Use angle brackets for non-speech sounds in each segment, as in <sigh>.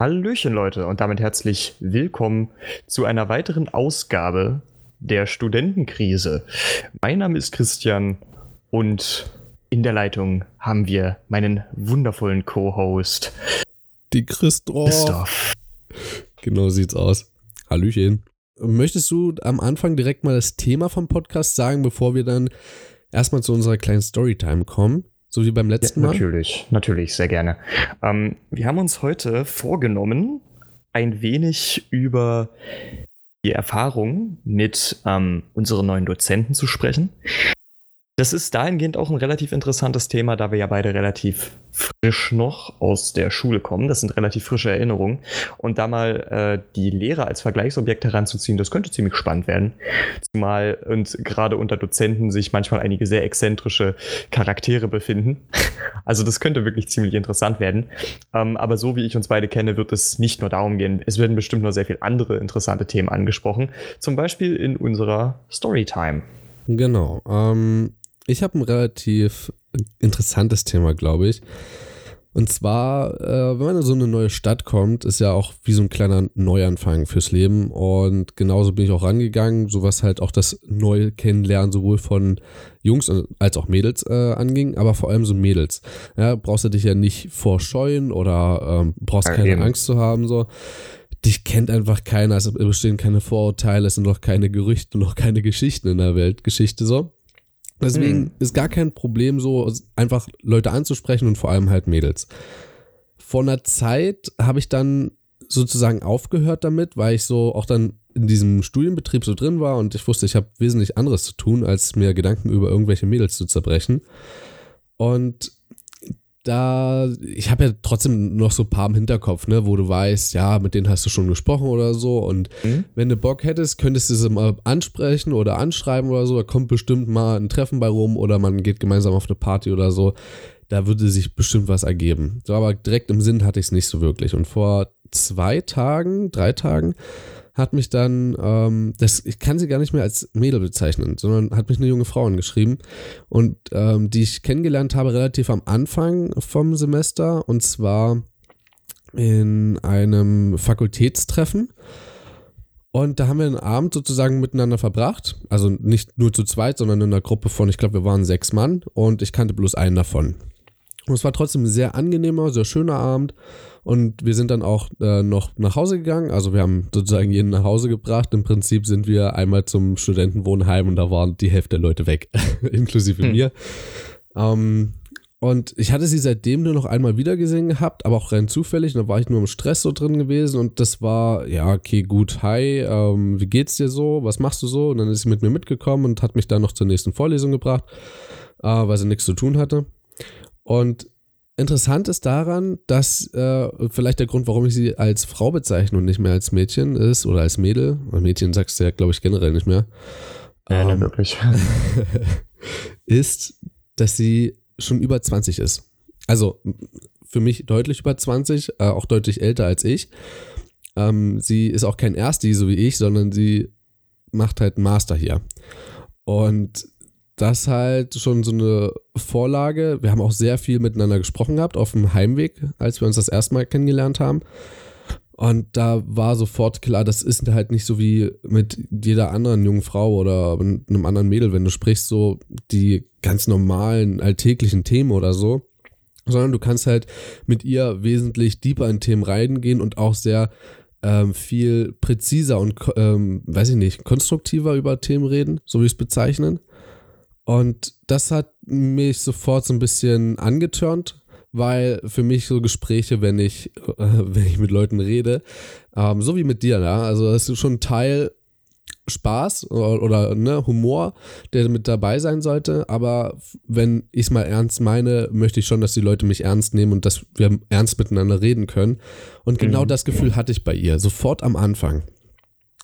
Hallöchen Leute und damit herzlich willkommen zu einer weiteren Ausgabe der Studentenkrise. Mein Name ist Christian und in der Leitung haben wir meinen wundervollen Co-Host. Die Christoph. Christoph. Genau sieht's aus. Hallöchen. Möchtest du am Anfang direkt mal das Thema vom Podcast sagen, bevor wir dann erstmal zu unserer kleinen Storytime kommen? So wie beim letzten ja, Mal? Natürlich, natürlich, sehr gerne. Ähm, wir haben uns heute vorgenommen, ein wenig über die Erfahrung mit ähm, unseren neuen Dozenten zu sprechen. Das ist dahingehend auch ein relativ interessantes Thema, da wir ja beide relativ frisch noch aus der Schule kommen. Das sind relativ frische Erinnerungen. Und da mal äh, die Lehrer als Vergleichsobjekt heranzuziehen, das könnte ziemlich spannend werden. Zumal und gerade unter Dozenten sich manchmal einige sehr exzentrische Charaktere befinden. Also das könnte wirklich ziemlich interessant werden. Ähm, aber so wie ich uns beide kenne, wird es nicht nur darum gehen. Es werden bestimmt noch sehr viele andere interessante Themen angesprochen. Zum Beispiel in unserer Storytime. Genau. Ähm, ich habe ein relativ interessantes Thema, glaube ich. Und zwar, äh, wenn man in so eine neue Stadt kommt, ist ja auch wie so ein kleiner Neuanfang fürs Leben. Und genauso bin ich auch rangegangen, so was halt auch das neue Kennenlernen sowohl von Jungs als auch Mädels äh, anging, aber vor allem so Mädels. Ja, brauchst du dich ja nicht vorscheuen oder ähm, brauchst keine ja, Angst zu haben, so. Dich kennt einfach keiner, es bestehen keine Vorurteile, es sind noch keine Gerüchte, noch keine Geschichten in der Weltgeschichte, so. Deswegen mhm. ist gar kein Problem, so einfach Leute anzusprechen und vor allem halt Mädels. Vor einer Zeit habe ich dann sozusagen aufgehört damit, weil ich so auch dann in diesem Studienbetrieb so drin war und ich wusste, ich habe wesentlich anderes zu tun, als mir Gedanken über irgendwelche Mädels zu zerbrechen. Und da, ich habe ja trotzdem noch so ein paar im Hinterkopf, ne, wo du weißt, ja, mit denen hast du schon gesprochen oder so. Und mhm. wenn du Bock hättest, könntest du sie mal ansprechen oder anschreiben oder so. Da kommt bestimmt mal ein Treffen bei rum oder man geht gemeinsam auf eine Party oder so. Da würde sich bestimmt was ergeben. So, aber direkt im Sinn hatte ich es nicht so wirklich. Und vor zwei Tagen, drei Tagen, hat mich dann, ähm, das, ich kann sie gar nicht mehr als Mädel bezeichnen, sondern hat mich eine junge Frau angeschrieben und ähm, die ich kennengelernt habe relativ am Anfang vom Semester und zwar in einem Fakultätstreffen. Und da haben wir einen Abend sozusagen miteinander verbracht. Also nicht nur zu zweit, sondern in einer Gruppe von, ich glaube, wir waren sechs Mann und ich kannte bloß einen davon. Und es war trotzdem ein sehr angenehmer, sehr schöner Abend. Und wir sind dann auch äh, noch nach Hause gegangen. Also wir haben sozusagen jeden nach Hause gebracht. Im Prinzip sind wir einmal zum Studentenwohnheim und da waren die Hälfte der Leute weg, <laughs> inklusive hm. mir. Ähm, und ich hatte sie seitdem nur noch einmal wieder gesehen gehabt, aber auch rein zufällig. Da war ich nur im Stress so drin gewesen und das war, ja, okay, gut, hi, ähm, wie geht's dir so? Was machst du so? Und dann ist sie mit mir mitgekommen und hat mich dann noch zur nächsten Vorlesung gebracht, äh, weil sie nichts zu tun hatte. Und interessant ist daran, dass äh, vielleicht der Grund, warum ich sie als Frau bezeichne und nicht mehr als Mädchen ist oder als Mädel, weil Mädchen sagst du ja, glaube ich, generell nicht mehr. Ja, ähm, wirklich. <laughs> ist, dass sie schon über 20 ist. Also für mich deutlich über 20, äh, auch deutlich älter als ich. Ähm, sie ist auch kein Ersti, so wie ich, sondern sie macht halt einen Master hier. Und das halt schon so eine Vorlage. Wir haben auch sehr viel miteinander gesprochen gehabt auf dem Heimweg, als wir uns das erste Mal kennengelernt haben. Und da war sofort klar, das ist halt nicht so wie mit jeder anderen jungen Frau oder einem anderen Mädel, wenn du sprichst, so die ganz normalen alltäglichen Themen oder so, sondern du kannst halt mit ihr wesentlich deeper in Themen reingehen und auch sehr ähm, viel präziser und, ähm, weiß ich nicht, konstruktiver über Themen reden, so wie ich es bezeichnen. Und das hat mich sofort so ein bisschen angetörnt, weil für mich so Gespräche, wenn ich, äh, <laughs> wenn ich mit Leuten rede, ähm, so wie mit dir, ja, also das ist schon ein Teil Spaß oder, oder ne, Humor, der mit dabei sein sollte. Aber wenn ich es mal ernst meine, möchte ich schon, dass die Leute mich ernst nehmen und dass wir ernst miteinander reden können. Und genau mhm. das Gefühl hatte ich bei ihr, sofort am Anfang.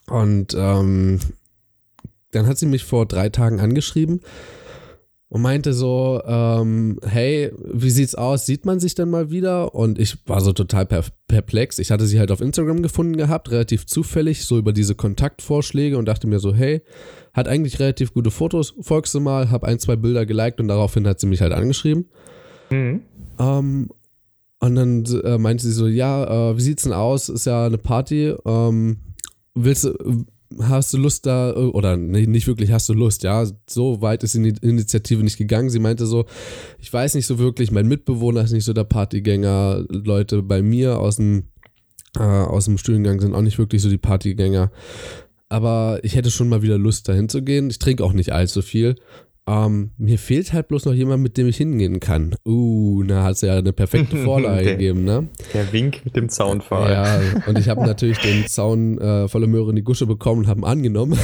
Und ähm, dann hat sie mich vor drei Tagen angeschrieben und meinte so, ähm, hey, wie sieht's aus? Sieht man sich denn mal wieder? Und ich war so total perplex. Ich hatte sie halt auf Instagram gefunden gehabt, relativ zufällig, so über diese Kontaktvorschläge und dachte mir so, hey, hat eigentlich relativ gute Fotos, folgst du mal, hab ein, zwei Bilder geliked und daraufhin hat sie mich halt angeschrieben. Mhm. Ähm, Und dann äh, meinte sie so, ja, äh, wie sieht's denn aus? Ist ja eine Party. Ähm, willst du, hast du Lust da, oder nicht wirklich hast du Lust, ja, so weit ist die Initiative nicht gegangen. Sie meinte so, ich weiß nicht so wirklich, mein Mitbewohner ist nicht so der Partygänger, Leute bei mir aus dem, äh, aus dem Studiengang sind auch nicht wirklich so die Partygänger. Aber ich hätte schon mal wieder Lust, dahin zu gehen. Ich trinke auch nicht allzu viel. Ähm, mir fehlt halt bloß noch jemand, mit dem ich hingehen kann. Uh, na, hat ja eine perfekte <laughs> Vorlage der, gegeben, ne? Der Wink mit dem Zaunpfahl. Ja, und ich habe <laughs> natürlich den Zaun äh, volle Möhre in die Gusche bekommen und habe ihn angenommen.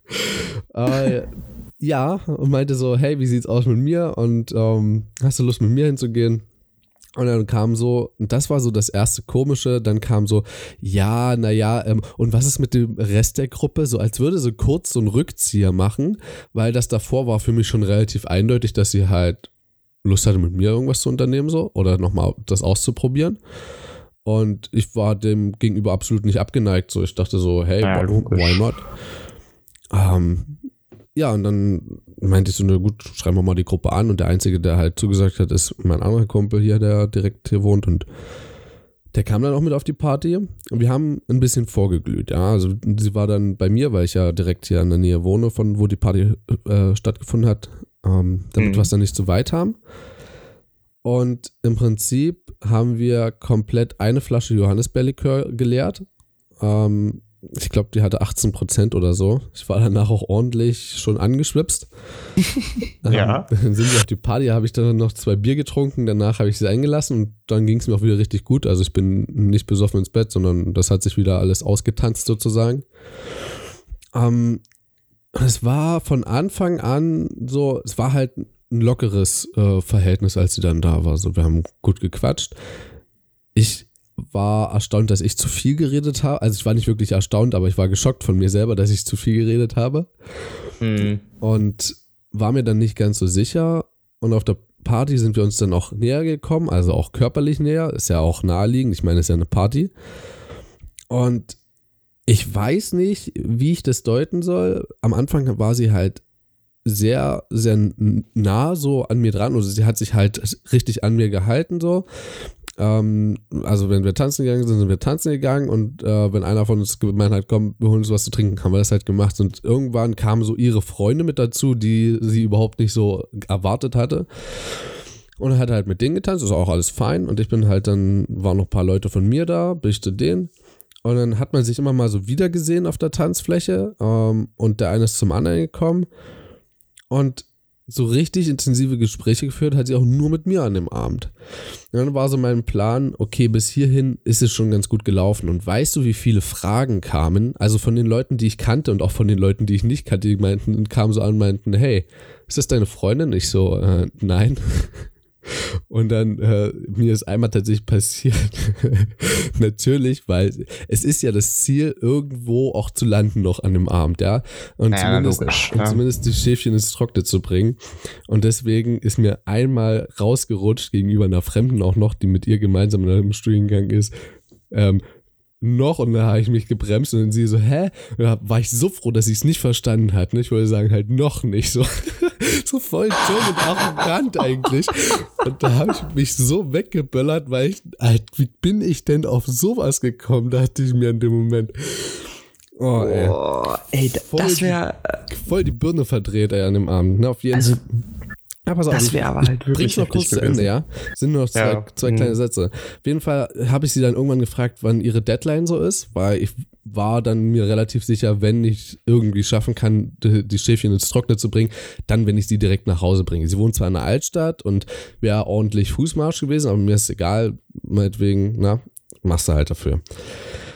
<laughs> äh, ja, und meinte so, hey, wie sieht's aus mit mir? Und ähm, hast du Lust, mit mir hinzugehen? Und dann kam so, und das war so das erste Komische, dann kam so, ja, naja, ähm, und was ist mit dem Rest der Gruppe? So als würde sie kurz so einen Rückzieher machen, weil das davor war für mich schon relativ eindeutig, dass sie halt Lust hatte, mit mir irgendwas zu unternehmen, so, oder nochmal das auszuprobieren. Und ich war dem gegenüber absolut nicht abgeneigt, so, ich dachte so, hey, ja, why not? Ähm, ja, und dann meinte ich so, na gut, schreiben wir mal die Gruppe an. Und der Einzige, der halt zugesagt hat, ist mein anderer Kumpel hier, der direkt hier wohnt. Und der kam dann auch mit auf die Party. Und wir haben ein bisschen vorgeglüht, ja. Also sie war dann bei mir, weil ich ja direkt hier in der Nähe wohne, von wo die Party äh, stattgefunden hat, ähm, damit mhm. wir es dann nicht zu weit haben. Und im Prinzip haben wir komplett eine Flasche Johannisbeerlikör geleert. Ähm, ich glaube, die hatte 18 Prozent oder so. Ich war danach auch ordentlich schon angeschwipst. <laughs> ja. Dann sind wir auf die Party, habe ich dann noch zwei Bier getrunken, danach habe ich sie eingelassen und dann ging es mir auch wieder richtig gut. Also ich bin nicht besoffen ins Bett, sondern das hat sich wieder alles ausgetanzt sozusagen. Ähm, es war von Anfang an so, es war halt ein lockeres äh, Verhältnis, als sie dann da war. So, wir haben gut gequatscht. Ich war erstaunt, dass ich zu viel geredet habe. Also ich war nicht wirklich erstaunt, aber ich war geschockt von mir selber, dass ich zu viel geredet habe. Mhm. Und war mir dann nicht ganz so sicher. Und auf der Party sind wir uns dann auch näher gekommen, also auch körperlich näher. Ist ja auch naheliegend. Ich meine, es ist ja eine Party. Und ich weiß nicht, wie ich das deuten soll. Am Anfang war sie halt sehr, sehr nah so an mir dran. Also sie hat sich halt richtig an mir gehalten so. Ähm, also wenn wir tanzen gegangen sind, sind wir tanzen gegangen und äh, wenn einer von uns gemeint hat, komm, wir holen uns was zu trinken, haben wir das halt gemacht. Und irgendwann kamen so ihre Freunde mit dazu, die sie überhaupt nicht so erwartet hatte. Und er hat halt mit denen getanzt, ist auch alles fein. Und ich bin halt dann, waren noch ein paar Leute von mir da, bin ich zu denen. Und dann hat man sich immer mal so wieder gesehen auf der Tanzfläche. Ähm, und der eine ist zum anderen gekommen. Und so richtig intensive Gespräche geführt hat sie auch nur mit mir an dem Abend. Und dann war so mein Plan, okay, bis hierhin ist es schon ganz gut gelaufen. Und weißt du, wie viele Fragen kamen? Also von den Leuten, die ich kannte und auch von den Leuten, die ich nicht kannte, die meinten, kamen so an und meinten, hey, ist das deine Freundin? Ich so, äh, nein. <laughs> Und dann, äh, mir ist einmal tatsächlich passiert, <laughs> natürlich, weil es ist ja das Ziel, irgendwo auch zu landen noch an dem Abend, ja. Und, ja, zumindest, logisch, und ja. zumindest die Schäfchen ins Trockene zu bringen. Und deswegen ist mir einmal rausgerutscht gegenüber einer Fremden auch noch, die mit ihr gemeinsam in einem Studiengang ist, ähm, noch und da habe ich mich gebremst und dann sie so, hä? Da war ich so froh, dass sie es nicht verstanden hat. Ne? Ich wollte sagen, halt noch nicht. So, <laughs> so voll dumm und arrogant eigentlich. Und da habe ich mich so weggeböllert, weil ich, halt, wie bin ich denn auf sowas gekommen, dachte ich mir in dem Moment. Oh, ey. Oh, ey das wäre. Voll die Birne verdreht, ey, an dem Abend. Ne? Auf jeden also, ja, pass auf, das wäre aber halt wirklich noch kurz zu Ende, ja. Sind nur noch zwei, ja. zwei kleine mhm. Sätze. Auf jeden Fall habe ich sie dann irgendwann gefragt, wann ihre Deadline so ist, weil ich war dann mir relativ sicher, wenn ich irgendwie schaffen kann, die, die Schäfchen ins Trockene zu bringen, dann, wenn ich sie direkt nach Hause bringe. Sie wohnt zwar in der Altstadt und wäre ordentlich Fußmarsch gewesen, aber mir ist egal, meinetwegen, na, machst du halt dafür.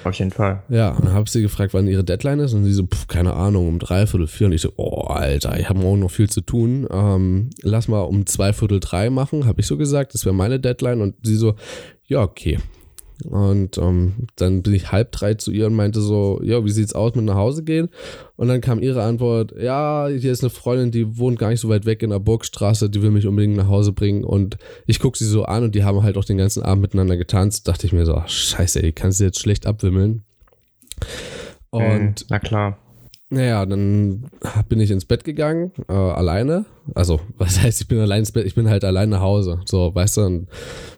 Auf jeden Fall. Ja, und dann habe ich sie gefragt, wann ihre Deadline ist und sie so, pff, keine Ahnung, um dreiviertel vier und ich so, oh, Alter, ich habe morgen noch viel zu tun. Ähm, lass mal um zweiviertel drei machen, habe ich so gesagt, das wäre meine Deadline und sie so, ja, okay. Und ähm, dann bin ich halb drei zu ihr und meinte so, ja, wie sieht's aus mit nach Hause gehen? Und dann kam ihre Antwort, ja, hier ist eine Freundin, die wohnt gar nicht so weit weg in der Burgstraße, die will mich unbedingt nach Hause bringen. Und ich gucke sie so an und die haben halt auch den ganzen Abend miteinander getanzt. Dachte ich mir so, ach, scheiße, ey, kannst du jetzt schlecht abwimmeln. Und hm, na klar. Naja, dann bin ich ins Bett gegangen, äh, alleine. Also, <laughs> was heißt, ich bin allein ins Bett, ich bin halt allein nach Hause. So, weißt du, und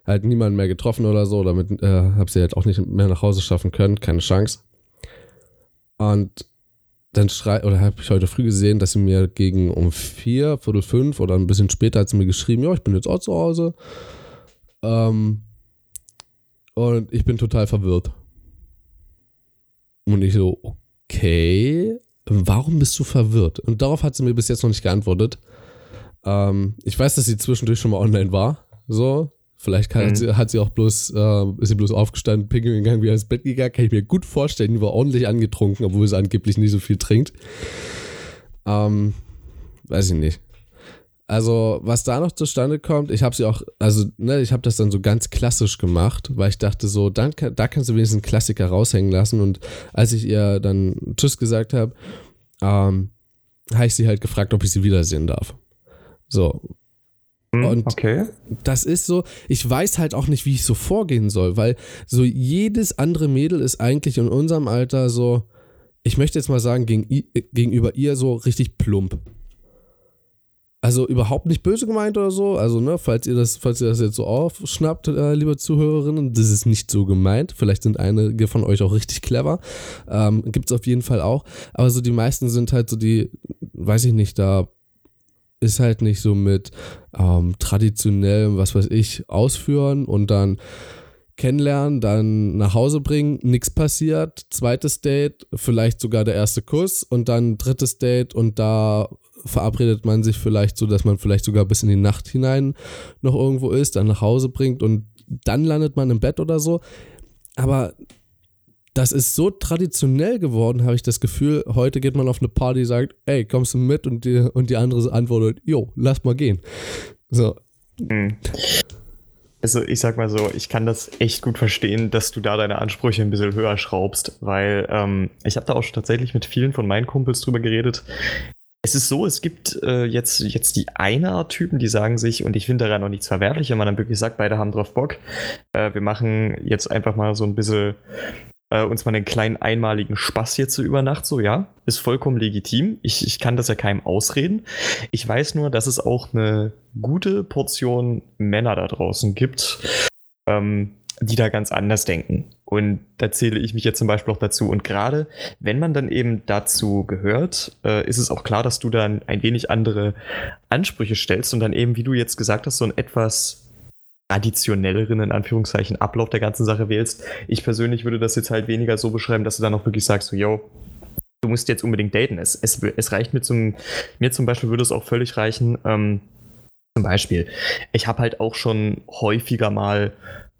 halt niemanden mehr getroffen oder so. Damit äh, hab sie halt auch nicht mehr nach Hause schaffen können, keine Chance. Und dann schrei oder habe ich heute früh gesehen, dass sie mir gegen um vier, viertel fünf oder ein bisschen später hat sie mir geschrieben, ja, ich bin jetzt auch zu Hause. Ähm, und ich bin total verwirrt. Und ich so, okay, warum bist du verwirrt? Und darauf hat sie mir bis jetzt noch nicht geantwortet. Ähm, ich weiß, dass sie zwischendurch schon mal online war. So, vielleicht kann, mhm. hat, sie, hat, sie, auch bloß, äh, ist sie bloß aufgestanden, pinkeln gegangen, wieder ins Bett gegangen. Kann ich mir gut vorstellen. Die war ordentlich angetrunken, obwohl sie angeblich nicht so viel trinkt. Ähm, weiß ich nicht. Also, was da noch zustande kommt, ich habe sie auch, also, ne, ich habe das dann so ganz klassisch gemacht, weil ich dachte so, dann, da kannst du wenigstens einen Klassiker raushängen lassen. Und als ich ihr dann Tschüss gesagt habe, ähm, habe ich sie halt gefragt, ob ich sie wiedersehen darf. So. Hm, und okay. das ist so, ich weiß halt auch nicht, wie ich so vorgehen soll, weil so jedes andere Mädel ist eigentlich in unserem Alter so, ich möchte jetzt mal sagen, gegen, gegenüber ihr so richtig plump. Also überhaupt nicht böse gemeint oder so. Also, ne, falls ihr das, falls ihr das jetzt so aufschnappt, äh, liebe Zuhörerinnen, das ist nicht so gemeint. Vielleicht sind einige von euch auch richtig clever. Ähm, es auf jeden Fall auch. Aber so die meisten sind halt so die, weiß ich nicht, da ist halt nicht so mit ähm, traditionellem, was weiß ich, ausführen und dann kennenlernen, dann nach Hause bringen, nichts passiert, zweites Date, vielleicht sogar der erste Kuss und dann drittes Date und da verabredet man sich vielleicht so, dass man vielleicht sogar bis in die Nacht hinein noch irgendwo ist, dann nach Hause bringt und dann landet man im Bett oder so. Aber das ist so traditionell geworden, habe ich das Gefühl. Heute geht man auf eine Party, sagt, ey, kommst du mit? Und die, und die andere antwortet, jo, lass mal gehen. So. Hm. Also ich sag mal so, ich kann das echt gut verstehen, dass du da deine Ansprüche ein bisschen höher schraubst, weil ähm, ich habe da auch schon tatsächlich mit vielen von meinen Kumpels drüber geredet. Es ist so, es gibt äh, jetzt, jetzt die Einer-Typen, die sagen sich, und ich finde daran noch nichts verwerflich, wenn man dann wirklich sagt, beide haben drauf Bock. Äh, wir machen jetzt einfach mal so ein bisschen äh, uns mal einen kleinen einmaligen Spaß hier zu Übernacht, so ja, ist vollkommen legitim. Ich, ich kann das ja keinem ausreden. Ich weiß nur, dass es auch eine gute Portion Männer da draußen gibt, ähm, die da ganz anders denken. Und da zähle ich mich jetzt zum Beispiel auch dazu. Und gerade wenn man dann eben dazu gehört, äh, ist es auch klar, dass du dann ein wenig andere Ansprüche stellst und dann eben, wie du jetzt gesagt hast, so ein etwas traditionelleren, in Anführungszeichen, Ablauf der ganzen Sache wählst. Ich persönlich würde das jetzt halt weniger so beschreiben, dass du dann auch wirklich sagst, so, yo, du musst jetzt unbedingt daten. Es, es, es reicht mir zum, mir zum Beispiel würde es auch völlig reichen, ähm, zum Beispiel, ich habe halt auch schon häufiger mal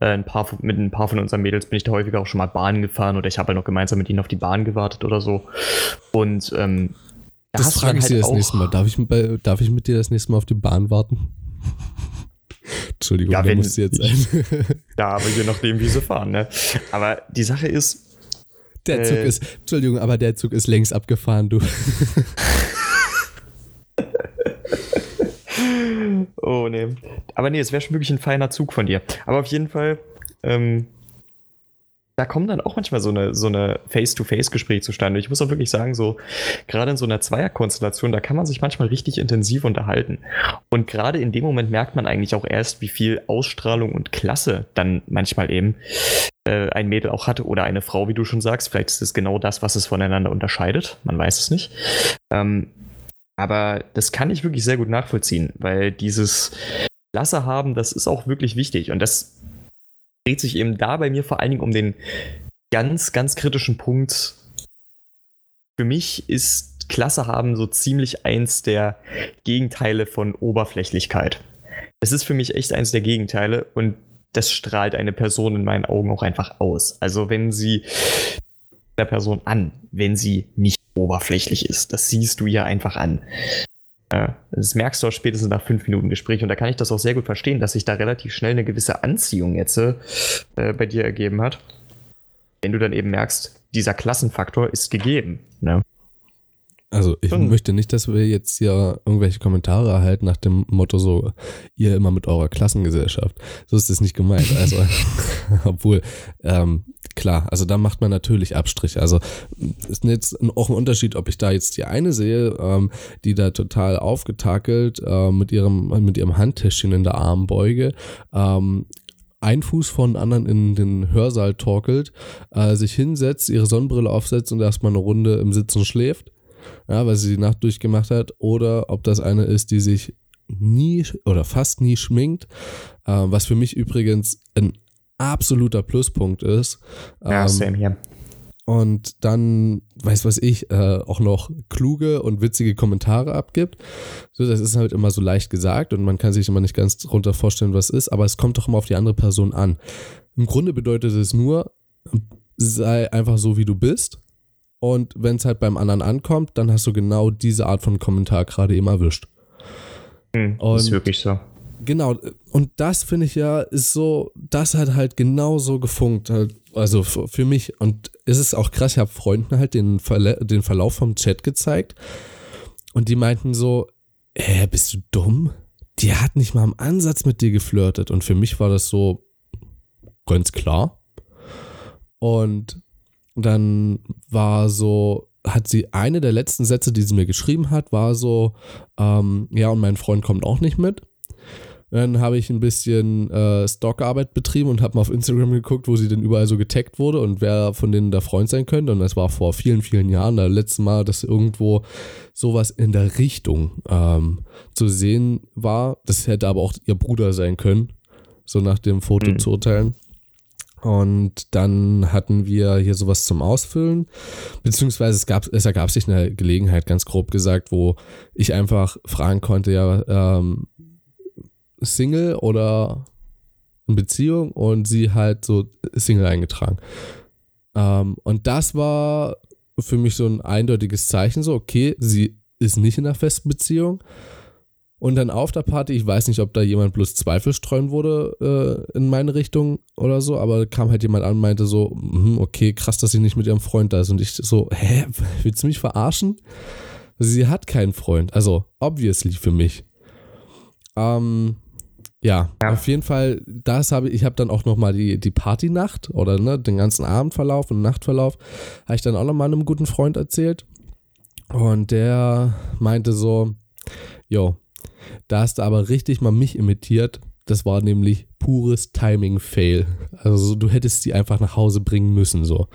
ein paar, mit ein paar von unseren Mädels bin ich da häufiger auch schon mal Bahn gefahren oder ich habe halt noch gemeinsam mit ihnen auf die Bahn gewartet oder so. Und ähm, da das frage ich halt dir das nächste Mal. Darf ich, bei, darf ich mit dir das nächste Mal auf die Bahn warten? <laughs> Entschuldigung, ja, wenn, muss jetzt sein. <laughs> ja, aber je nachdem, wie sie fahren, ne? Aber die Sache ist. Der Zug äh, ist, Entschuldigung, aber der Zug ist längst abgefahren, du. <laughs> <laughs> oh, nee. Aber nee, es wäre schon wirklich ein feiner Zug von dir. Aber auf jeden Fall, ähm, da kommen dann auch manchmal so eine, so eine Face-to-Face-Gespräche zustande. Ich muss auch wirklich sagen, so, gerade in so einer Zweierkonstellation, da kann man sich manchmal richtig intensiv unterhalten. Und gerade in dem Moment merkt man eigentlich auch erst, wie viel Ausstrahlung und Klasse dann manchmal eben äh, ein Mädel auch hatte oder eine Frau, wie du schon sagst. Vielleicht ist es genau das, was es voneinander unterscheidet. Man weiß es nicht. Ähm, aber das kann ich wirklich sehr gut nachvollziehen, weil dieses Klasse haben, das ist auch wirklich wichtig. Und das dreht sich eben da bei mir vor allen Dingen um den ganz, ganz kritischen Punkt. Für mich ist Klasse haben so ziemlich eins der Gegenteile von Oberflächlichkeit. Es ist für mich echt eins der Gegenteile und das strahlt eine Person in meinen Augen auch einfach aus. Also wenn sie der Person an, wenn sie nicht oberflächlich ist. Das siehst du ihr einfach an. Das merkst du auch spätestens nach fünf Minuten Gespräch und da kann ich das auch sehr gut verstehen, dass sich da relativ schnell eine gewisse Anziehung jetzt äh, bei dir ergeben hat. Wenn du dann eben merkst, dieser Klassenfaktor ist gegeben. Ne? Also ich hm. möchte nicht, dass wir jetzt hier irgendwelche Kommentare erhalten nach dem Motto so, ihr immer mit eurer Klassengesellschaft. So ist das nicht gemeint. Also, <laughs> <laughs> obwohl, ähm, klar. Also da macht man natürlich Abstriche. Also ist jetzt auch ein Unterschied, ob ich da jetzt die eine sehe, ähm, die da total aufgetakelt äh, mit ihrem mit ihrem Handtäschchen in der Armbeuge ähm, ein Fuß von anderen in den Hörsaal torkelt, äh, sich hinsetzt, ihre Sonnenbrille aufsetzt und erstmal eine Runde im Sitzen schläft, ja, weil sie die Nacht durchgemacht hat, oder ob das eine ist, die sich nie oder fast nie schminkt, äh, was für mich übrigens ein absoluter Pluspunkt ist. Ja, ähm, same hier. Und dann, weiß was ich, äh, auch noch kluge und witzige Kommentare abgibt. So, das ist halt immer so leicht gesagt und man kann sich immer nicht ganz drunter vorstellen, was ist, aber es kommt doch immer auf die andere Person an. Im Grunde bedeutet es nur, sei einfach so, wie du bist. Und wenn es halt beim anderen ankommt, dann hast du genau diese Art von Kommentar gerade eben erwischt. Hm, ist wirklich so. Genau, und das finde ich ja, ist so, das hat halt genauso gefunkt, halt, also für mich. Und es ist auch krass, ich habe Freunden halt den, Verla den Verlauf vom Chat gezeigt und die meinten so, äh, bist du dumm? Die hat nicht mal im Ansatz mit dir geflirtet. Und für mich war das so ganz klar. Und dann war so, hat sie eine der letzten Sätze, die sie mir geschrieben hat, war so, ähm, ja, und mein Freund kommt auch nicht mit. Dann habe ich ein bisschen äh, Stockarbeit betrieben und habe mal auf Instagram geguckt, wo sie denn überall so getaggt wurde und wer von denen der Freund sein könnte. Und das war vor vielen, vielen Jahren, das letzte Mal, dass irgendwo sowas in der Richtung ähm, zu sehen war. Das hätte aber auch ihr Bruder sein können, so nach dem Foto mhm. zu urteilen. Und dann hatten wir hier sowas zum Ausfüllen, beziehungsweise es, gab, es ergab sich eine Gelegenheit, ganz grob gesagt, wo ich einfach fragen konnte, ja, ähm, Single oder in Beziehung und sie halt so Single eingetragen. Ähm, und das war für mich so ein eindeutiges Zeichen, so, okay, sie ist nicht in einer festen Beziehung. Und dann auf der Party, ich weiß nicht, ob da jemand bloß Zweifel streuen wurde äh, in meine Richtung oder so, aber kam halt jemand an und meinte so, hm, okay, krass, dass sie nicht mit ihrem Freund da ist. Und ich so, hä, <laughs> willst du mich verarschen? Sie hat keinen Freund, also obviously für mich. Ähm, ja, ja, auf jeden Fall, das habe ich, ich habe dann auch nochmal die, die Partynacht oder ne, den ganzen Abendverlauf und Nachtverlauf, habe ich dann auch nochmal einem guten Freund erzählt. Und der meinte so, jo, da hast du aber richtig mal mich imitiert. Das war nämlich pures Timing-Fail. Also du hättest sie einfach nach Hause bringen müssen, so.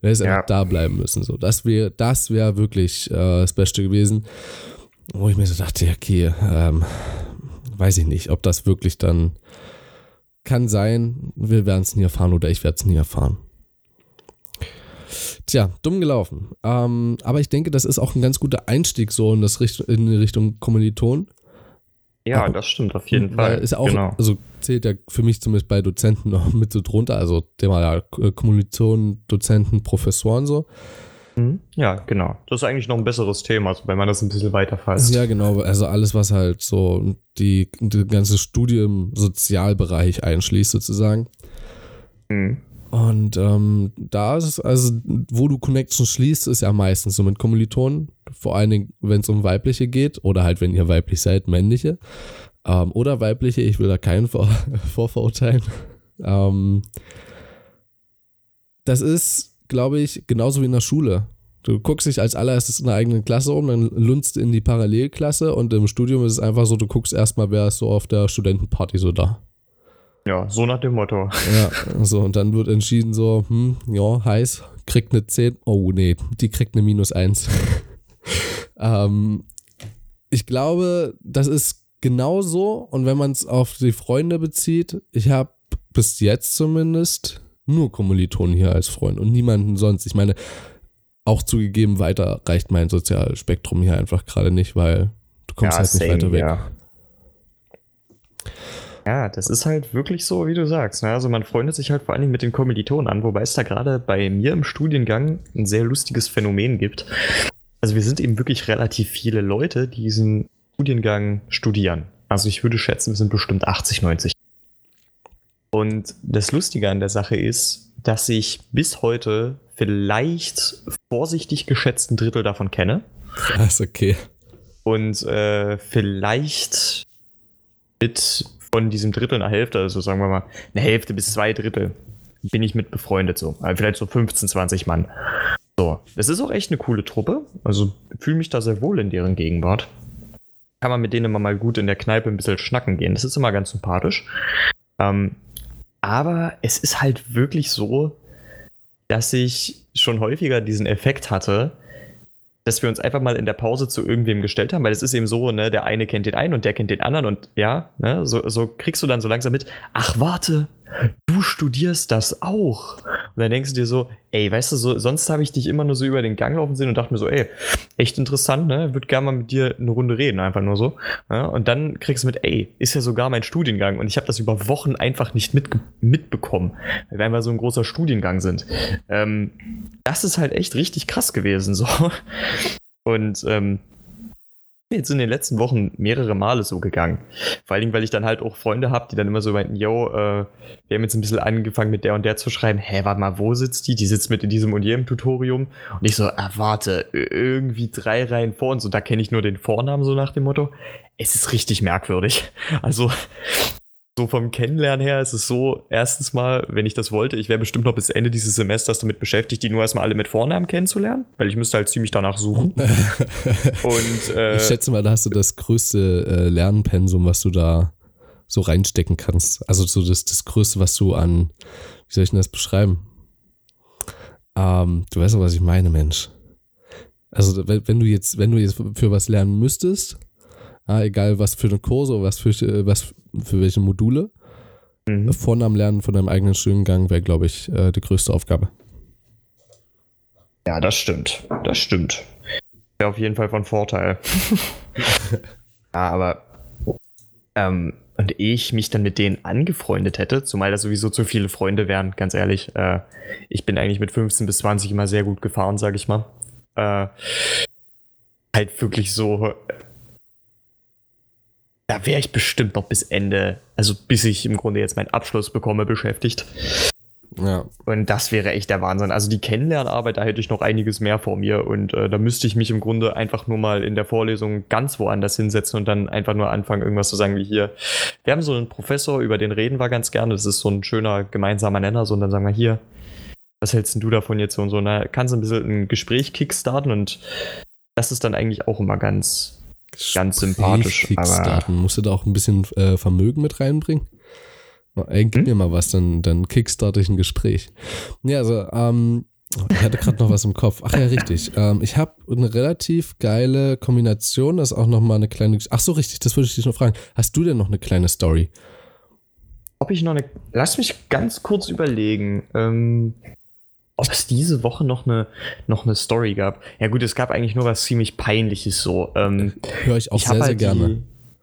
Du hättest ja. einfach da bleiben müssen, so. Das wäre das wär wirklich äh, das Beste gewesen. Wo ich mir so dachte, okay, ähm, weiß ich nicht, ob das wirklich dann kann sein. Wir werden es nie erfahren oder ich werde es nie erfahren. Tja, dumm gelaufen. Ähm, aber ich denke, das ist auch ein ganz guter Einstieg so in, das Richt in die Richtung Kommiliton. Ja, das stimmt auf jeden Fall. Ist auch, genau. also zählt ja für mich zumindest bei Dozenten noch <laughs> mit so drunter, also Thema ja Kommilitonen, Dozenten, Professoren so. Mhm. Ja, genau. Das ist eigentlich noch ein besseres Thema, also wenn man das ein bisschen weiterfasst. Ja, genau. Also alles, was halt so die, die ganze Studie im Sozialbereich einschließt, sozusagen. Mhm. Und ähm, da ist es, also, wo du Connections schließt, ist ja meistens so mit Kommilitonen. Vor allen Dingen, wenn es um weibliche geht oder halt, wenn ihr weiblich seid, männliche. Ähm, oder weibliche, ich will da keinen vor, <laughs> vorverurteilen. Ähm, das ist glaube ich, genauso wie in der Schule. Du guckst dich als allererstes in der eigenen Klasse um, dann lunzt in die Parallelklasse und im Studium ist es einfach so, du guckst erstmal, wer ist so auf der Studentenparty so da. Ja, so nach dem Motto. Ja, so, und dann wird entschieden so, hm, ja, heiß, kriegt eine 10. Oh, nee, die kriegt eine minus 1. <laughs> ähm, ich glaube, das ist genau so. Und wenn man es auf die Freunde bezieht, ich habe bis jetzt zumindest nur Kommilitonen hier als Freund und niemanden sonst. Ich meine, auch zugegeben, weiter reicht mein Sozialspektrum hier einfach gerade nicht, weil du kommst ja, halt nicht same, weiter weg. Ja. Ja, das ist halt wirklich so, wie du sagst. Ne? Also man freundet sich halt vor allen Dingen mit den Kommilitonen an, wobei es da gerade bei mir im Studiengang ein sehr lustiges Phänomen gibt. Also wir sind eben wirklich relativ viele Leute, die diesen Studiengang studieren. Also ich würde schätzen, wir sind bestimmt 80, 90. Und das Lustige an der Sache ist, dass ich bis heute vielleicht vorsichtig geschätzt ein Drittel davon kenne. Krass, okay. Und äh, vielleicht mit von diesem Drittel eine Hälfte, also sagen wir mal eine Hälfte bis zwei Drittel bin ich mit befreundet so. Vielleicht so 15, 20 Mann. So, das ist auch echt eine coole Truppe. Also fühle mich da sehr wohl in deren Gegenwart. Kann man mit denen immer mal gut in der Kneipe ein bisschen schnacken gehen. Das ist immer ganz sympathisch. Ähm, aber es ist halt wirklich so, dass ich schon häufiger diesen Effekt hatte, dass wir uns einfach mal in der Pause zu irgendwem gestellt haben, weil es ist eben so, ne, der eine kennt den einen und der kennt den anderen und ja, ne, so, so kriegst du dann so langsam mit, ach warte, du studierst das auch. Und dann denkst du dir so, ey, weißt du, so, sonst habe ich dich immer nur so über den Gang laufen sehen und dachte mir so, ey, echt interessant, ne? Würde gerne mal mit dir eine Runde reden, einfach nur so. Ja, und dann kriegst du mit, ey, ist ja sogar mein Studiengang und ich habe das über Wochen einfach nicht mit, mitbekommen, weil wir einfach so ein großer Studiengang sind. Ähm, das ist halt echt richtig krass gewesen, so. Und ähm, jetzt in den letzten Wochen mehrere Male so gegangen. Vor allen Dingen, weil ich dann halt auch Freunde habe, die dann immer so meinten, yo, äh, wir haben jetzt ein bisschen angefangen mit der und der zu schreiben, hä, warte mal, wo sitzt die? Die sitzt mit in diesem und jedem Tutorium. Und ich so, erwarte, ah, irgendwie drei Reihen vor uns und da kenne ich nur den Vornamen so nach dem Motto. Es ist richtig merkwürdig. Also so vom Kennenlernen her ist es so, erstens mal, wenn ich das wollte, ich wäre bestimmt noch bis Ende dieses Semesters damit beschäftigt, die nur erstmal alle mit Vornamen kennenzulernen, weil ich müsste halt ziemlich danach suchen. <laughs> Und äh, ich schätze mal, da hast du das größte äh, Lernpensum, was du da so reinstecken kannst. Also so das, das Größte, was du an, wie soll ich denn das beschreiben? Ähm, du weißt doch, was ich meine, Mensch. Also wenn, wenn du jetzt, wenn du jetzt für was lernen müsstest, ah, egal was für eine Kurse oder was für, äh, was für welche Module. Mhm. Vornamen lernen von deinem eigenen Studiengang wäre, glaube ich, äh, die größte Aufgabe. Ja, das stimmt. Das stimmt. Wäre auf jeden Fall von Vorteil. <laughs> ja, aber ähm, und ich mich dann mit denen angefreundet hätte, zumal das sowieso zu viele Freunde wären, ganz ehrlich. Äh, ich bin eigentlich mit 15 bis 20 immer sehr gut gefahren, sag ich mal. Äh, halt wirklich so da wäre ich bestimmt noch bis Ende, also bis ich im Grunde jetzt meinen Abschluss bekomme, beschäftigt. Ja. Und das wäre echt der Wahnsinn. Also die Kennenlernarbeit, da hätte ich noch einiges mehr vor mir und äh, da müsste ich mich im Grunde einfach nur mal in der Vorlesung ganz woanders hinsetzen und dann einfach nur anfangen, irgendwas zu sagen wie hier. Wir haben so einen Professor, über den reden wir ganz gerne. Das ist so ein schöner gemeinsamer Nenner. So und dann sagen wir hier, was hältst denn du davon jetzt und so? Na, kannst du ein bisschen ein Gespräch kickstarten und das ist dann eigentlich auch immer ganz, ganz sympathisch. Kickstarten. Musst du da auch ein bisschen äh, Vermögen mit reinbringen? Ey, gib hm? mir mal was, dann, dann kickstarte ich ein Gespräch. Ja, also, ähm, ich hatte gerade noch was im Kopf. Ach ja, richtig. Ähm, ich habe eine relativ geile Kombination. Das ist auch noch mal eine kleine. Ach so, richtig. Das würde ich dich noch fragen. Hast du denn noch eine kleine Story? Ob ich noch eine. Lass mich ganz kurz überlegen. Ähm, ob es diese Woche noch eine, noch eine Story gab. Ja gut, es gab eigentlich nur was ziemlich Peinliches so. Ähm, Höre ich auch ich sehr, halt sehr gerne.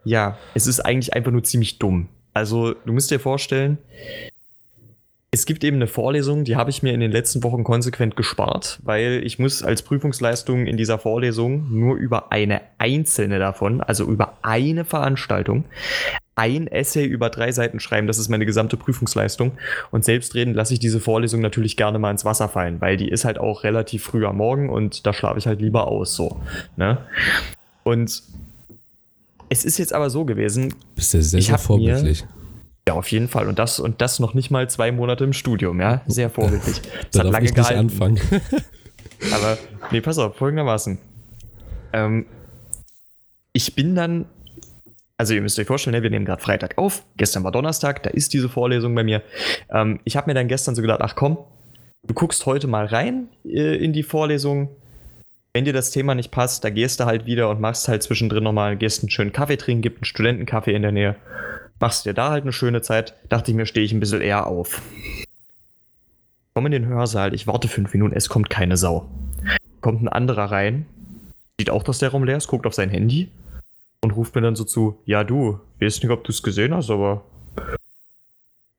Die, ja, es ist eigentlich einfach nur ziemlich dumm. Also du musst dir vorstellen, es gibt eben eine Vorlesung, die habe ich mir in den letzten Wochen konsequent gespart, weil ich muss als Prüfungsleistung in dieser Vorlesung nur über eine einzelne davon, also über eine Veranstaltung, ein Essay über drei Seiten schreiben. Das ist meine gesamte Prüfungsleistung. Und selbstredend lasse ich diese Vorlesung natürlich gerne mal ins Wasser fallen, weil die ist halt auch relativ früh am Morgen und da schlafe ich halt lieber aus. So. Ne? Und es ist jetzt aber so gewesen. Bist du sehr, sehr vorbildlich. Mir, ja, auf jeden Fall. Und das, und das noch nicht mal zwei Monate im Studium, ja. Sehr vorbildlich. <laughs> Das da hat lange ich gehalten. Nicht anfangen. <laughs> aber, nee, pass auf, folgendermaßen. Ähm, ich bin dann also ihr müsst euch vorstellen, ne, wir nehmen gerade Freitag auf, gestern war Donnerstag, da ist diese Vorlesung bei mir. Ähm, ich habe mir dann gestern so gedacht, ach komm, du guckst heute mal rein äh, in die Vorlesung. Wenn dir das Thema nicht passt, da gehst du halt wieder und machst halt zwischendrin nochmal, gehst einen schönen Kaffee trinken, gibt einen Studentenkaffee in der Nähe, machst dir da halt eine schöne Zeit. Dachte ich mir, stehe ich ein bisschen eher auf. Komm in den Hörsaal, ich warte fünf Minuten, es kommt keine Sau. Kommt ein anderer rein, sieht auch, dass der Raum leer ist, guckt auf sein Handy, und ruft mir dann so zu, ja du, weiß nicht, ob du es gesehen hast, aber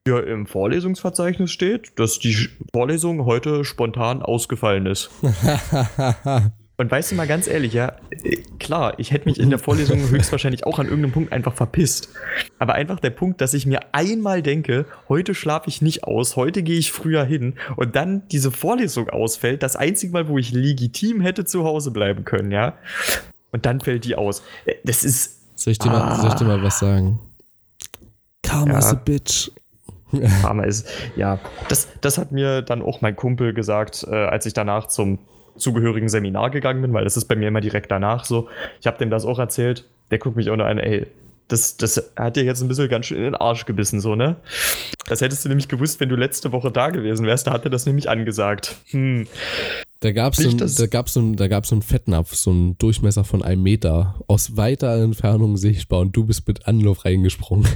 hier im Vorlesungsverzeichnis steht, dass die Vorlesung heute spontan ausgefallen ist. <laughs> Und weißt du mal ganz ehrlich, ja, klar, ich hätte mich in der Vorlesung höchstwahrscheinlich auch an irgendeinem Punkt einfach verpisst. Aber einfach der Punkt, dass ich mir einmal denke, heute schlafe ich nicht aus, heute gehe ich früher hin und dann diese Vorlesung ausfällt, das einzige Mal, wo ich legitim hätte zu Hause bleiben können, ja. Und dann fällt die aus. Äh, das ist. Soll ich dir, ah. mal, soll ich dir mal was sagen? Karma ja. is a bitch. Pharma ist, ja, das, das hat mir dann auch mein Kumpel gesagt, äh, als ich danach zum zugehörigen Seminar gegangen bin, weil das ist bei mir immer direkt danach so. Ich habe dem das auch erzählt. Der guckt mich auch nur an, ey, das, das hat dir jetzt ein bisschen ganz schön in den Arsch gebissen, so, ne? Das hättest du nämlich gewusst, wenn du letzte Woche da gewesen wärst. Da hat er das nämlich angesagt. Hm. Da gab es so, da gab's so, da gab's so einen Fettnapf, so einen Durchmesser von einem Meter, aus weiter Entfernung sichtbar und du bist mit Anlauf reingesprungen.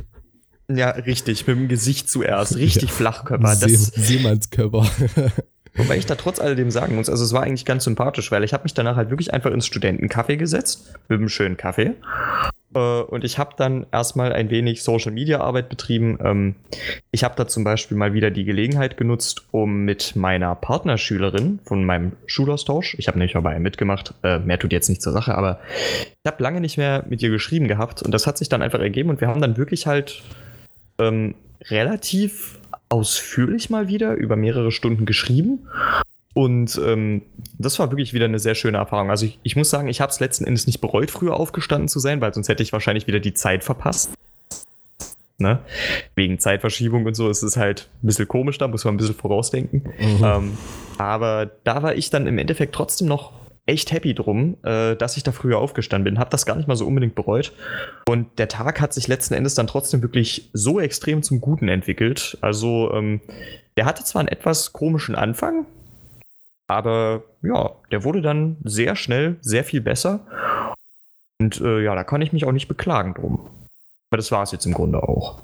Ja, richtig, mit dem Gesicht zuerst, <laughs> richtig ja. Flachkörper. See Seemannskörper. <laughs> Wobei ich da trotz alledem sagen muss, also es war eigentlich ganz sympathisch, weil ich habe mich danach halt wirklich einfach ins Studentencafé gesetzt, mit einem schönen Kaffee. Äh, und ich habe dann erstmal ein wenig Social Media Arbeit betrieben. Ähm, ich habe da zum Beispiel mal wieder die Gelegenheit genutzt, um mit meiner Partnerschülerin von meinem Schulaustausch, ich habe nämlich mal bei ihr mitgemacht, äh, mehr tut jetzt nicht zur Sache, aber ich habe lange nicht mehr mit ihr geschrieben gehabt und das hat sich dann einfach ergeben und wir haben dann wirklich halt ähm, relativ ausführlich mal wieder über mehrere Stunden geschrieben. Und ähm, das war wirklich wieder eine sehr schöne Erfahrung. Also ich, ich muss sagen, ich habe es letzten Endes nicht bereut, früher aufgestanden zu sein, weil sonst hätte ich wahrscheinlich wieder die Zeit verpasst. Ne? Wegen Zeitverschiebung und so ist es halt ein bisschen komisch, da muss man ein bisschen vorausdenken. Mhm. Ähm, aber da war ich dann im Endeffekt trotzdem noch echt happy drum, äh, dass ich da früher aufgestanden bin. Hab das gar nicht mal so unbedingt bereut. Und der Tag hat sich letzten Endes dann trotzdem wirklich so extrem zum Guten entwickelt. Also, ähm, der hatte zwar einen etwas komischen Anfang, aber ja, der wurde dann sehr schnell sehr viel besser. Und äh, ja, da kann ich mich auch nicht beklagen drum. Aber das war es jetzt im Grunde auch.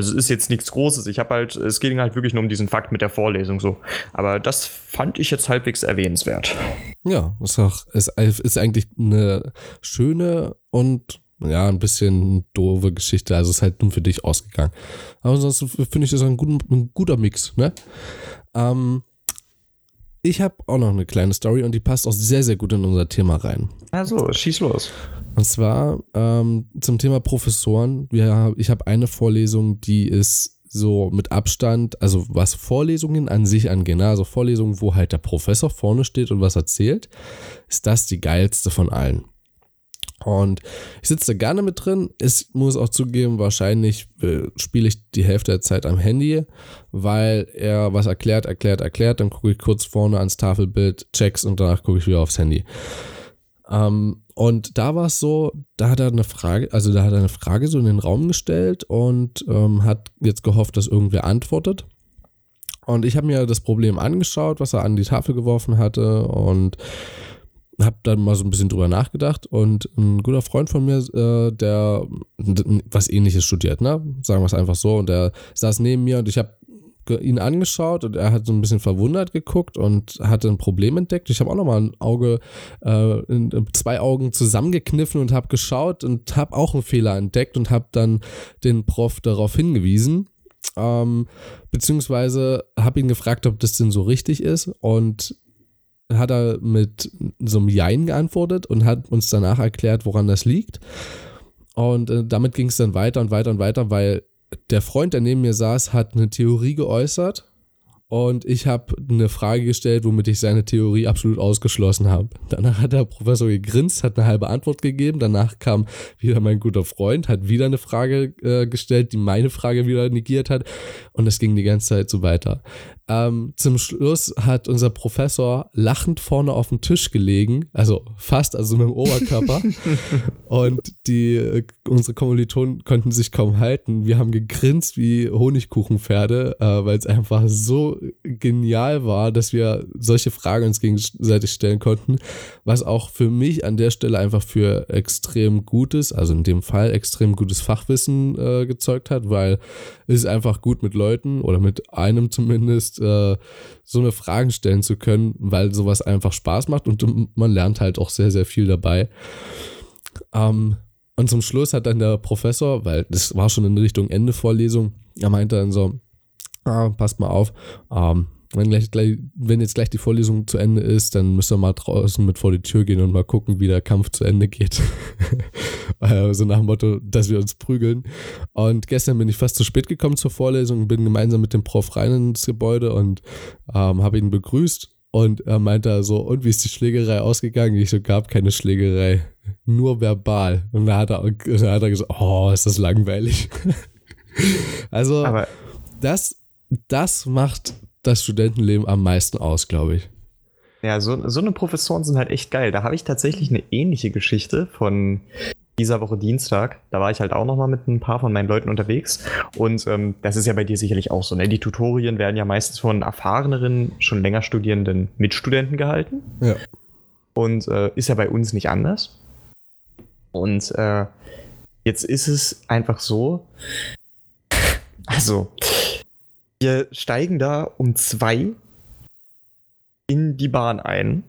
Also es ist jetzt nichts Großes. Ich habe halt, es ging halt wirklich nur um diesen Fakt mit der Vorlesung so. Aber das fand ich jetzt halbwegs erwähnenswert. Ja, ist auch, ist, ist eigentlich eine schöne und ja, ein bisschen doofe Geschichte. Also ist halt nur für dich ausgegangen. Aber sonst finde ich das ein, guten, ein guter Mix, ne? Ähm, ich habe auch noch eine kleine Story und die passt auch sehr, sehr gut in unser Thema rein. Also, schieß los. Und zwar ähm, zum Thema Professoren. Wir, ich habe eine Vorlesung, die ist so mit Abstand, also was Vorlesungen an sich angeht, ne? also Vorlesungen, wo halt der Professor vorne steht und was erzählt, ist das die geilste von allen. Und ich sitze da gerne mit drin. Ich muss auch zugeben, wahrscheinlich äh, spiele ich die Hälfte der Zeit am Handy, weil er was erklärt, erklärt, erklärt. Dann gucke ich kurz vorne ans Tafelbild, checks und danach gucke ich wieder aufs Handy. Ähm, und da war es so, da hat er eine Frage, also da hat er eine Frage so in den Raum gestellt und ähm, hat jetzt gehofft, dass irgendwer antwortet. Und ich habe mir das Problem angeschaut, was er an die Tafel geworfen hatte und habe dann mal so ein bisschen drüber nachgedacht und ein guter Freund von mir, äh, der was ähnliches studiert, ne? Sagen wir es einfach so. Und der saß neben mir und ich habe ihn angeschaut und er hat so ein bisschen verwundert geguckt und hatte ein Problem entdeckt. Ich habe auch nochmal ein Auge, äh, zwei Augen zusammengekniffen und habe geschaut und habe auch einen Fehler entdeckt und habe dann den Prof darauf hingewiesen. Ähm, beziehungsweise habe ihn gefragt, ob das denn so richtig ist und hat er mit so einem Jein geantwortet und hat uns danach erklärt, woran das liegt. Und äh, damit ging es dann weiter und weiter und weiter, weil der Freund, der neben mir saß, hat eine Theorie geäußert und ich habe eine Frage gestellt, womit ich seine Theorie absolut ausgeschlossen habe. Danach hat der Professor gegrinst, hat eine halbe Antwort gegeben. Danach kam wieder mein guter Freund, hat wieder eine Frage äh, gestellt, die meine Frage wieder negiert hat. Und es ging die ganze Zeit so weiter. Ähm, zum Schluss hat unser Professor lachend vorne auf dem Tisch gelegen, also fast, also mit dem Oberkörper. <laughs> und die, äh, unsere Kommilitonen konnten sich kaum halten. Wir haben gegrinst wie Honigkuchenpferde, äh, weil es einfach so genial war, dass wir solche Fragen uns gegenseitig stellen konnten, was auch für mich an der Stelle einfach für extrem gutes, also in dem Fall extrem gutes Fachwissen äh, gezeugt hat, weil es ist einfach gut mit Leuten oder mit einem zumindest äh, so eine Fragen stellen zu können, weil sowas einfach Spaß macht und man lernt halt auch sehr, sehr viel dabei. Ähm, und zum Schluss hat dann der Professor, weil das war schon in Richtung Ende Vorlesung, er meinte dann so, ah, passt mal auf, ähm, wenn, gleich, gleich, wenn jetzt gleich die Vorlesung zu Ende ist, dann müssen wir mal draußen mit vor die Tür gehen und mal gucken, wie der Kampf zu Ende geht. <laughs> Äh, so nach dem Motto, dass wir uns prügeln. Und gestern bin ich fast zu spät gekommen zur Vorlesung, bin gemeinsam mit dem Prof rein ins Gebäude und ähm, habe ihn begrüßt. Und er meinte so, und wie ist die Schlägerei ausgegangen? Ich so, gab keine Schlägerei, nur verbal. Und da hat er, da hat er gesagt, oh, ist das langweilig. <laughs> also. Aber das, das macht das Studentenleben am meisten aus, glaube ich. Ja, so, so eine Professoren sind halt echt geil. Da habe ich tatsächlich eine ähnliche Geschichte von dieser Woche Dienstag. Da war ich halt auch noch mal mit ein paar von meinen Leuten unterwegs. Und ähm, das ist ja bei dir sicherlich auch so. Ne? Die Tutorien werden ja meistens von erfahreneren, schon länger studierenden Mitstudenten gehalten. Ja. Und äh, ist ja bei uns nicht anders. Und äh, jetzt ist es einfach so. Also, wir steigen da um zwei in die Bahn ein.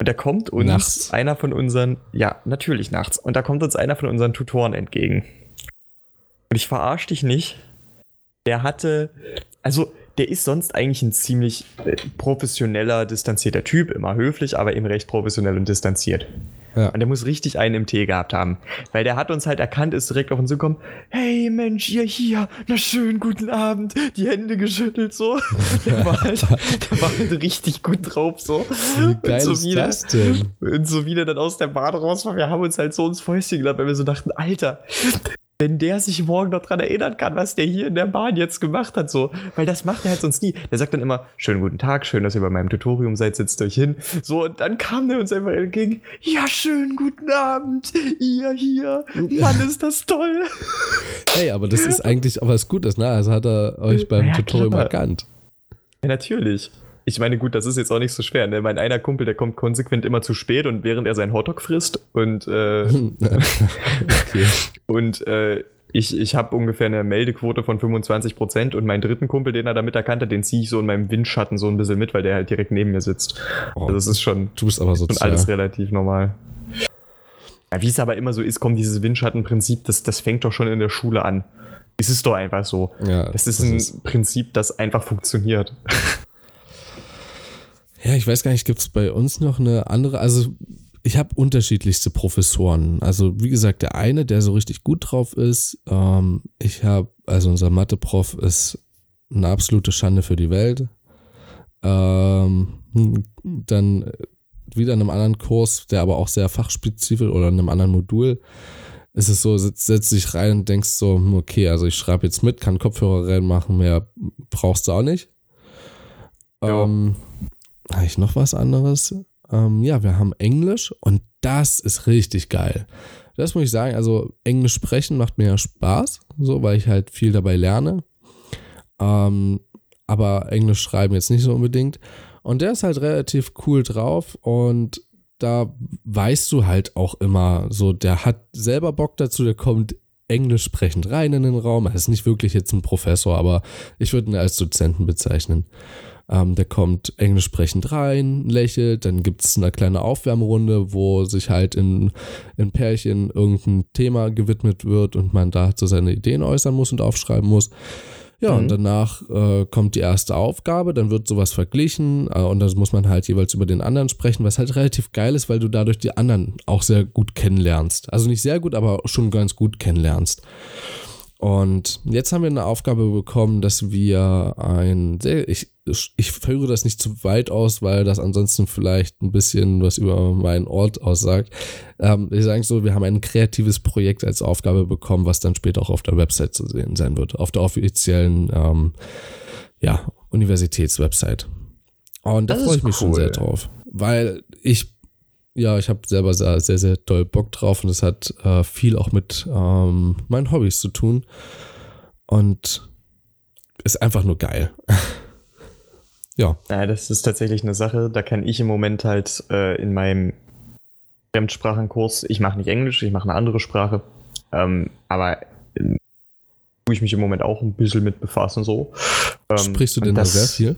Und da kommt uns Nachts? einer von unseren, ja, natürlich nachts. Und da kommt uns einer von unseren Tutoren entgegen. Und ich verarsche dich nicht. Der hatte, also der ist sonst eigentlich ein ziemlich äh, professioneller, distanzierter Typ, immer höflich, aber eben recht professionell und distanziert. Ja. Und der muss richtig einen im Tee gehabt haben. Weil der hat uns halt erkannt, ist direkt auf uns gekommen. Hey Mensch, ihr hier, na schön, guten Abend. Die Hände geschüttelt so. <laughs> Der war halt, der war halt richtig gut drauf so. Wie geil und so ist wieder, das denn? Und so wieder dann aus der Bahn raus war, wir haben uns halt so ins Fäustchen gelacht, weil wir so dachten, Alter, wenn der sich morgen noch dran erinnern kann, was der hier in der Bahn jetzt gemacht hat, so, weil das macht er halt sonst nie. Der sagt dann immer, schönen guten Tag, schön, dass ihr bei meinem Tutorium seid, setzt euch hin. So, und dann kam der uns einfach entgegen, ja, schönen guten Abend, ihr hier, Mann, ist das toll. Hey, aber das ist <laughs> eigentlich auch was Gutes, ne? Also hat er euch beim Ja, Tutorium klar. erkannt. Ja, natürlich. Ich meine, gut, das ist jetzt auch nicht so schwer. Ne? Mein einer Kumpel, der kommt konsequent immer zu spät und während er seinen Hotdog frisst und äh, <laughs> okay. Und äh, ich, ich habe ungefähr eine Meldequote von 25% und meinen dritten Kumpel, den er damit erkannt hat, den ziehe ich so in meinem Windschatten so ein bisschen mit, weil der halt direkt neben mir sitzt. Oh, Also das ist schon, du bist aber schon sozial. alles relativ normal. Ja, wie es aber immer so ist, kommt dieses Windschattenprinzip, das, das fängt doch schon in der Schule an. Es ist doch einfach so. Ja, Das ist ein Prinzip, das einfach funktioniert. Ja, ich weiß gar nicht, gibt es bei uns noch eine andere? Also, ich habe unterschiedlichste Professoren. Also, wie gesagt, der eine, der so richtig gut drauf ist, ähm, ich habe, also unser Mathe-Prof ist eine absolute Schande für die Welt. Ähm, dann wieder in einem anderen Kurs, der aber auch sehr fachspezifisch oder in einem anderen Modul, ist es so, setzt, setzt dich rein und denkst so, hm, okay, also ich schreibe jetzt mit, kann Kopfhörer reinmachen, mehr brauchst du auch nicht. Ja. Ähm, habe ich noch was anderes? Ähm, ja, wir haben Englisch und das ist richtig geil. Das muss ich sagen, also Englisch sprechen macht mir ja Spaß, so, weil ich halt viel dabei lerne. Ähm, aber Englisch schreiben jetzt nicht so unbedingt. Und der ist halt relativ cool drauf und da weißt du halt auch immer so, der hat selber Bock dazu, der kommt englisch sprechend rein in den Raum. Er ist nicht wirklich jetzt ein Professor, aber ich würde ihn als Dozenten bezeichnen. Ähm, der kommt englisch sprechend rein, lächelt, dann gibt es eine kleine Aufwärmrunde, wo sich halt in, in Pärchen irgendein Thema gewidmet wird und man dazu seine Ideen äußern muss und aufschreiben muss. Ja, Mhm. und danach äh, kommt die erste Aufgabe, dann wird sowas verglichen äh, und dann muss man halt jeweils über den anderen sprechen, was halt relativ geil ist, weil du dadurch die anderen auch sehr gut kennenlernst. Also nicht sehr gut, aber schon ganz gut kennenlernst. Und jetzt haben wir eine Aufgabe bekommen, dass wir ein sehr, ich, ich führe das nicht zu weit aus, weil das ansonsten vielleicht ein bisschen was über meinen Ort aussagt. Ähm, ich sage so, wir haben ein kreatives Projekt als Aufgabe bekommen, was dann später auch auf der Website zu sehen sein wird, auf der offiziellen ähm, ja, Universitätswebsite. Und da freue ich mich schon cool. sehr drauf, weil ich ja, ich habe selber sehr, sehr, sehr doll Bock drauf und es hat äh, viel auch mit ähm, meinen Hobbys zu tun. Und ist einfach nur geil. <laughs> ja. Ja, das ist tatsächlich eine Sache, da kann ich im Moment halt äh, in meinem Fremdsprachenkurs, ich mache nicht Englisch, ich mache eine andere Sprache, ähm, aber äh, tue ich mich im Moment auch ein bisschen mit befassen so. Ähm, Sprichst du denn da sehr viel?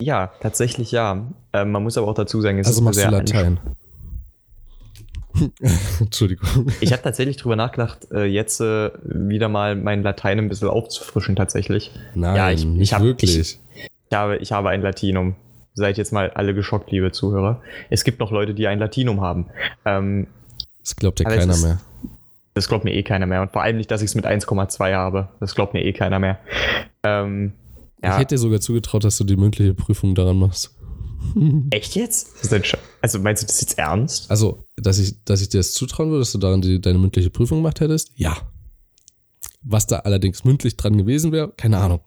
Ja, tatsächlich ja. Ähm, man muss aber auch dazu sagen, es Also ist machst du sehr Latein. <laughs> Entschuldigung. Ich habe tatsächlich drüber nachgedacht, äh, jetzt äh, wieder mal mein Latein ein bisschen aufzufrischen tatsächlich. Nein, Ja, ich- ich nicht hab- wirklich. Ich habe, ich habe ein Latinum. Seid jetzt mal alle geschockt, liebe Zuhörer. Es gibt noch Leute, die ein Latinum haben. Ähm, das glaubt ja keiner ist- mehr. das glaubt mir eh keiner mehr. Und vor allem nicht, dass ich es mit 1,2 habe. Das glaubt mir eh keiner mehr. Ähm, Ich ja, hätte dir sogar zugetraut, dass du die mündliche Prüfung daran machst. <laughs> echt jetzt? Also meinst du das jetzt ernst? Also, dass ich, dass ich dir das zutrauen würde, dass du daran die, deine mündliche Prüfung gemacht hättest? Ja. Was da allerdings mündlich dran gewesen wäre, keine Ahnung.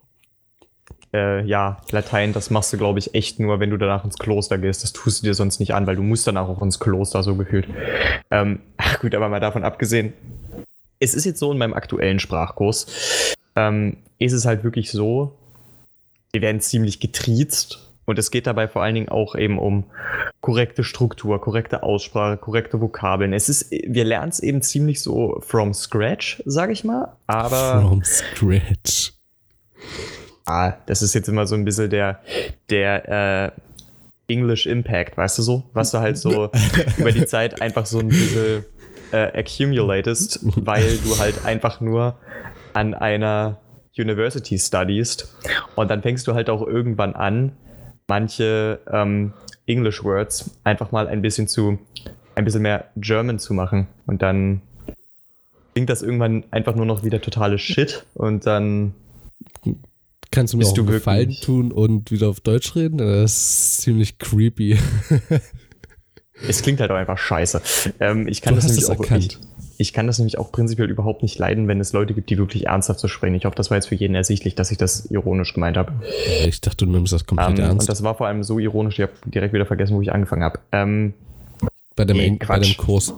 Äh, ja, Latein, das machst du, glaube ich, echt nur, wenn du danach ins Kloster gehst. Das tust du dir sonst nicht an, weil du musst danach auch ins Kloster, so gefühlt. Ähm, ach gut, aber mal davon abgesehen, es ist jetzt so in meinem aktuellen Sprachkurs, ähm, ist es halt wirklich so, wir werden ziemlich getriezt und es geht dabei vor allen Dingen auch eben um korrekte Struktur, korrekte Aussprache, korrekte Vokabeln. Es ist, wir lernen es eben ziemlich so from scratch, sage ich mal, aber. From scratch. Ah, das ist jetzt immer so ein bisschen der, der äh, English Impact, weißt du so? Was du halt so <laughs> über die Zeit einfach so ein bisschen äh, accumulatest, weil du halt einfach nur an einer University studiest. Und dann fängst du halt auch irgendwann an, manche ähm, English Words einfach mal ein bisschen zu, ein bisschen mehr German zu machen. Und dann klingt das irgendwann einfach nur noch wieder totale Shit. Und dann Kannst du mir auch einen Gefallen tun und wieder auf Deutsch reden? Das ist ziemlich creepy. es klingt halt auch einfach scheiße. Ähm, ich kann du das nämlich das auch erkannt. Ich, ich, kann das nämlich auch prinzipiell überhaupt nicht leiden, wenn es Leute gibt, die wirklich ernsthaft zu so sprechen. Ich hoffe, das war jetzt für jeden ersichtlich, dass ich das ironisch gemeint habe. Ich dachte, du nimmst das komplett ähm, ernst. Und das war vor allem so ironisch, ich habe direkt wieder vergessen, wo ich angefangen habe. Ähm, bei, dem, nee, bei dem Kurs.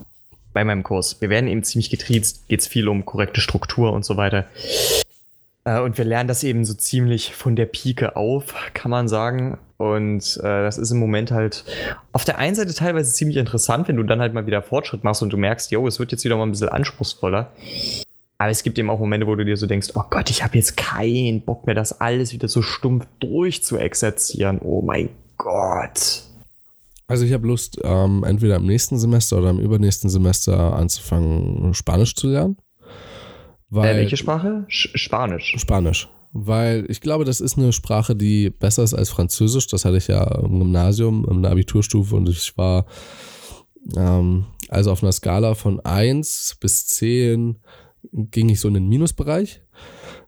Bei meinem Kurs. Wir werden eben ziemlich getriezt, geht es viel um korrekte Struktur und so weiter. Äh, und wir lernen das eben so ziemlich von der Pike auf, kann man sagen. Und äh, das ist im Moment halt auf der einen Seite teilweise ziemlich interessant, wenn du dann halt mal wieder Fortschritt machst und du merkst, yo, es wird jetzt wieder mal ein bisschen anspruchsvoller. Aber es gibt eben auch Momente, wo du dir so denkst, oh Gott, ich habe jetzt keinen Bock mehr, das alles wieder so stumpf durchzuexerzieren. Oh mein Gott. Also ich habe Lust, ähm, entweder im nächsten Semester oder im übernächsten Semester anzufangen, Spanisch zu lernen. Weil, äh, welche Sprache? Spanisch. Spanisch. Weil ich glaube, das ist eine Sprache, die besser ist als Französisch. Das hatte ich ja im Gymnasium, in der Abiturstufe und ich war ähm, also auf einer Skala von 1 bis 10 ging ich so in den Minusbereich,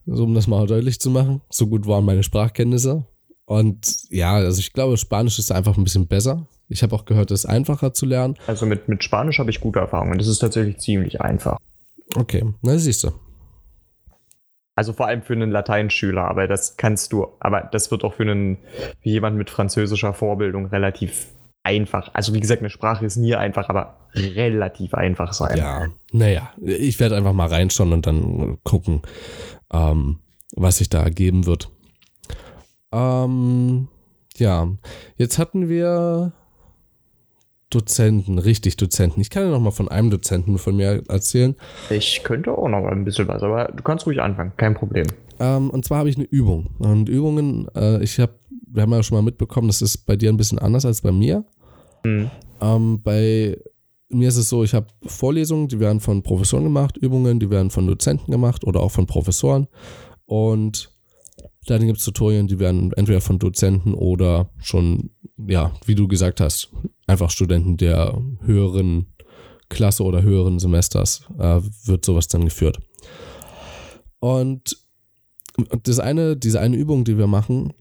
so um das mal deutlich zu machen. So gut waren meine Sprachkenntnisse. Und ja, also ich glaube, Spanisch ist einfach ein bisschen besser. Ich habe auch gehört, es ist einfacher zu lernen. Also mit, mit Spanisch habe ich gute Erfahrungen. Das ist tatsächlich ziemlich einfach. Okay, na siehst du. Also vor allem für einen Lateinschüler, aber das kannst du, aber das wird auch für einen, für jemanden mit französischer Vorbildung relativ einfach. Also wie gesagt, eine Sprache ist nie einfach, aber relativ einfach sein. Ja, naja, ich werde einfach mal reinschauen und dann gucken, ähm, was sich da ergeben wird. Ähm, ja, jetzt hatten wir Dozenten, richtig Dozenten. Ich kann ja noch mal von einem Dozenten von mir erzählen. Ich könnte auch noch mal ein bisschen was, aber du kannst ruhig anfangen, kein Problem. Ähm, und zwar habe ich eine Übung. Und Übungen, äh, ich habe, wir haben ja schon mal mitbekommen, das ist bei dir ein bisschen anders als bei mir. Mhm. Ähm, bei mir ist es so, ich habe Vorlesungen, die werden von Professoren gemacht, Übungen, die werden von Dozenten gemacht oder auch von Professoren. Und dann gibt es Tutorien, die werden entweder von Dozenten oder schon, ja, wie du gesagt hast, einfach Studenten der höheren Klasse oder höheren Semesters äh, wird sowas dann geführt. Und das eine, diese eine Übung, die wir machen,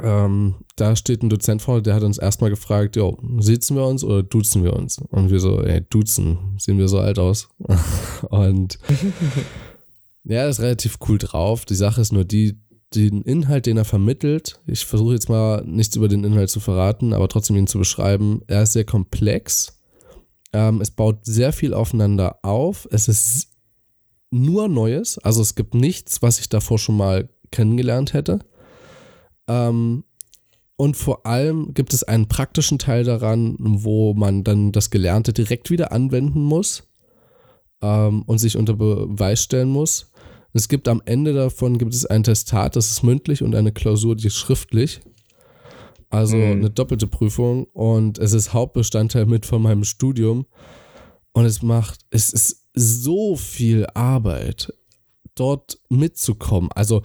ähm, da steht ein Dozent vor, der hat uns erstmal gefragt, jo, sitzen wir uns oder duzen wir uns? Und wir so, ey, duzen, sehen wir so alt aus? <laughs> Und <laughs> ja, ist relativ cool drauf. Die Sache ist nur die, den Inhalt, den er vermittelt, ich versuche jetzt mal nichts über den Inhalt zu verraten, aber trotzdem ihn zu beschreiben, er ist sehr komplex. Ähm, es baut sehr viel aufeinander auf. Es ist nur Neues. Also es gibt nichts, was ich davor schon mal kennengelernt hätte. Ähm, und vor allem gibt es einen praktischen Teil daran, wo man dann das Gelernte direkt wieder anwenden muss ähm, und sich unter Beweis stellen muss. Es gibt am Ende davon gibt es ein Testat, das ist mündlich und eine Klausur, die ist schriftlich. Also mhm. eine doppelte Prüfung und es ist Hauptbestandteil mit von meinem Studium. Und es macht, es ist so viel Arbeit, dort mitzukommen. Also,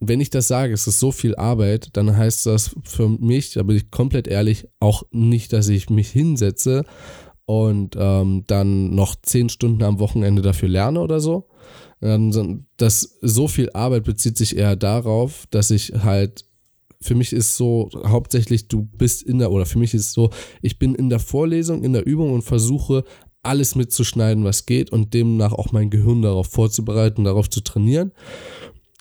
wenn ich das sage, es ist so viel Arbeit, dann heißt das für mich, da bin ich komplett ehrlich, auch nicht, dass ich mich hinsetze und ähm, dann noch zehn Stunden am Wochenende dafür lerne oder so, das so viel Arbeit bezieht sich eher darauf, dass ich halt für mich ist so hauptsächlich du bist in der oder für mich ist so, ich bin in der Vorlesung, in der Übung und versuche alles mitzuschneiden, was geht und demnach auch mein Gehirn darauf vorzubereiten, darauf zu trainieren.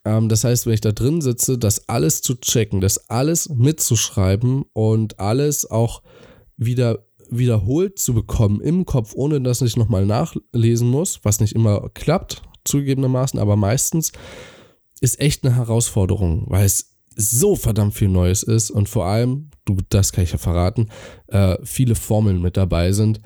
Ähm, das heißt, wenn ich da drin sitze, das alles zu checken, das alles mitzuschreiben und alles auch wieder wiederholt zu bekommen im Kopf, ohne dass ich nochmal nachlesen muss, was nicht immer klappt, zugegebenermaßen, aber meistens ist echt eine Herausforderung, weil es so verdammt viel Neues ist und vor allem, du, das kann ich ja verraten, äh, viele Formeln mit dabei sind,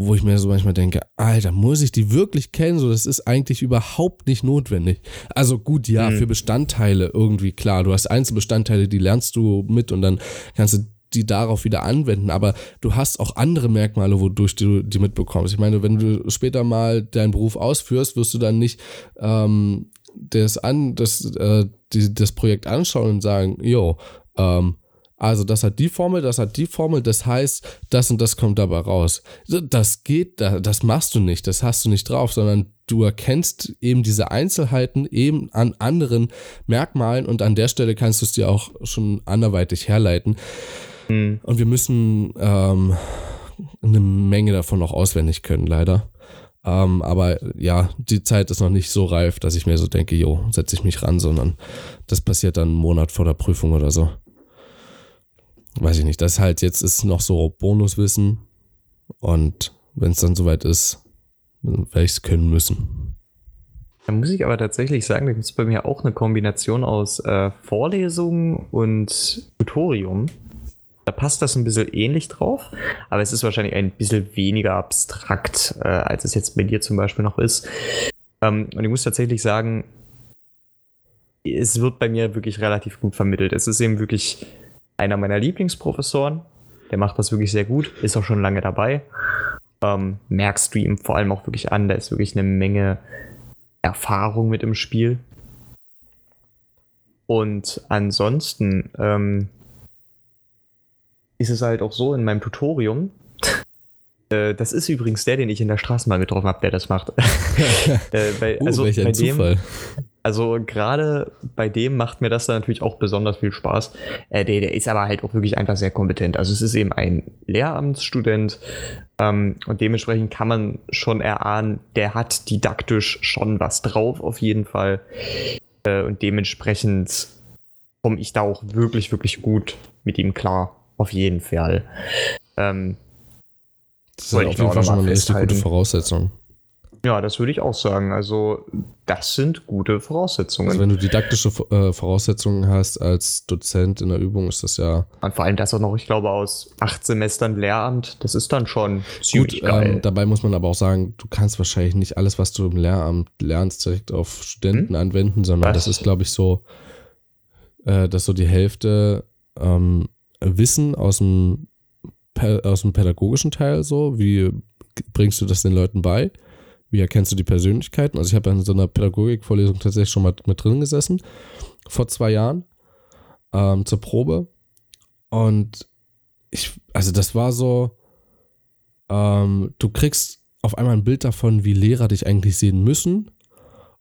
wo ich mir so manchmal denke, Alter, muss ich die wirklich kennen? So, das ist eigentlich überhaupt nicht notwendig. Also gut, ja, mhm. für Bestandteile irgendwie klar. Du hast Einzelbestandteile, die lernst du mit und dann kannst du die darauf wieder anwenden, aber du hast auch andere Merkmale, wodurch du die mitbekommst. Ich meine, wenn du später mal deinen Beruf ausführst, wirst du dann nicht ähm, das, an, das, äh, die, das Projekt anschauen und sagen, jo, ähm, also das hat die Formel, das hat die Formel, das heißt, das und das kommt dabei raus. Das geht, das machst du nicht, das hast du nicht drauf, sondern du erkennst eben diese Einzelheiten eben an anderen Merkmalen und an der Stelle kannst du es dir auch schon anderweitig herleiten. Mhm. Und wir müssen ähm, eine Menge davon noch auswendig können, leider. Ähm, aber ja, die Zeit ist noch nicht so reif, dass ich mir so denke, jo, setze ich mich ran, sondern das passiert dann einen Monat vor der Prüfung oder so. Weiß ich nicht. Das halt jetzt ist noch so Bonuswissen. Und wenn es dann soweit ist, dann werde ich es können müssen. Da muss ich aber tatsächlich sagen, da gibt es bei mir auch eine Kombination aus äh, Vorlesung und Tutorium. Da passt das ein bisschen ähnlich drauf, aber es ist wahrscheinlich ein bisschen weniger abstrakt, äh, als es jetzt bei dir zum Beispiel noch ist. Ähm, und ich muss tatsächlich sagen, es wird bei mir wirklich relativ gut vermittelt. Es ist eben wirklich einer meiner Lieblingsprofessoren. Der macht das wirklich sehr gut, ist auch schon lange dabei. Ähm, merkst du ihm vor allem auch wirklich an, da ist wirklich eine Menge Erfahrung mit im Spiel. Und ansonsten, ähm, ist es halt auch so in meinem Tutorium. <laughs> Äh, das ist übrigens der, den ich in der Straßenbahn getroffen habe, der das macht. <laughs> <laughs> äh, bei, uh, also welch ein bei dem, Zufall. Also gerade bei dem macht mir das dann natürlich auch besonders viel Spaß. Äh, der, der, ist aber halt auch wirklich einfach sehr kompetent. Also es ist eben ein Lehramtsstudent ähm, und dementsprechend kann man schon erahnen, der hat didaktisch schon was drauf auf jeden Fall. Äh, und dementsprechend komme ich da auch wirklich, wirklich gut mit ihm klar. Auf jeden Fall. Ähm, das ist auf jeden Fall schon mal eine erste gute Voraussetzung. Ja, das würde ich auch sagen. Also, das sind gute Voraussetzungen. Also, wenn du didaktische äh, Voraussetzungen hast als Dozent in der Übung, ist das ja. Und vor allem das auch noch, ich glaube, aus acht Semestern Lehramt, das ist dann schon ziemlich Gut, geil. Ähm, dabei muss man aber auch sagen, du kannst wahrscheinlich nicht alles, was du im Lehramt lernst, direkt auf Studenten hm? anwenden, sondern was? das ist, glaube ich, so, äh, dass so die Hälfte ähm, Wissen aus dem, aus dem pädagogischen Teil so, wie bringst du das den Leuten bei? Wie erkennst du die Persönlichkeiten? Also ich habe in so einer Pädagogikvorlesung tatsächlich schon mal mit drin gesessen, vor zwei Jahren, ähm, zur Probe. Und ich, also das war so, ähm, du kriegst auf einmal ein Bild davon, wie Lehrer dich eigentlich sehen müssen.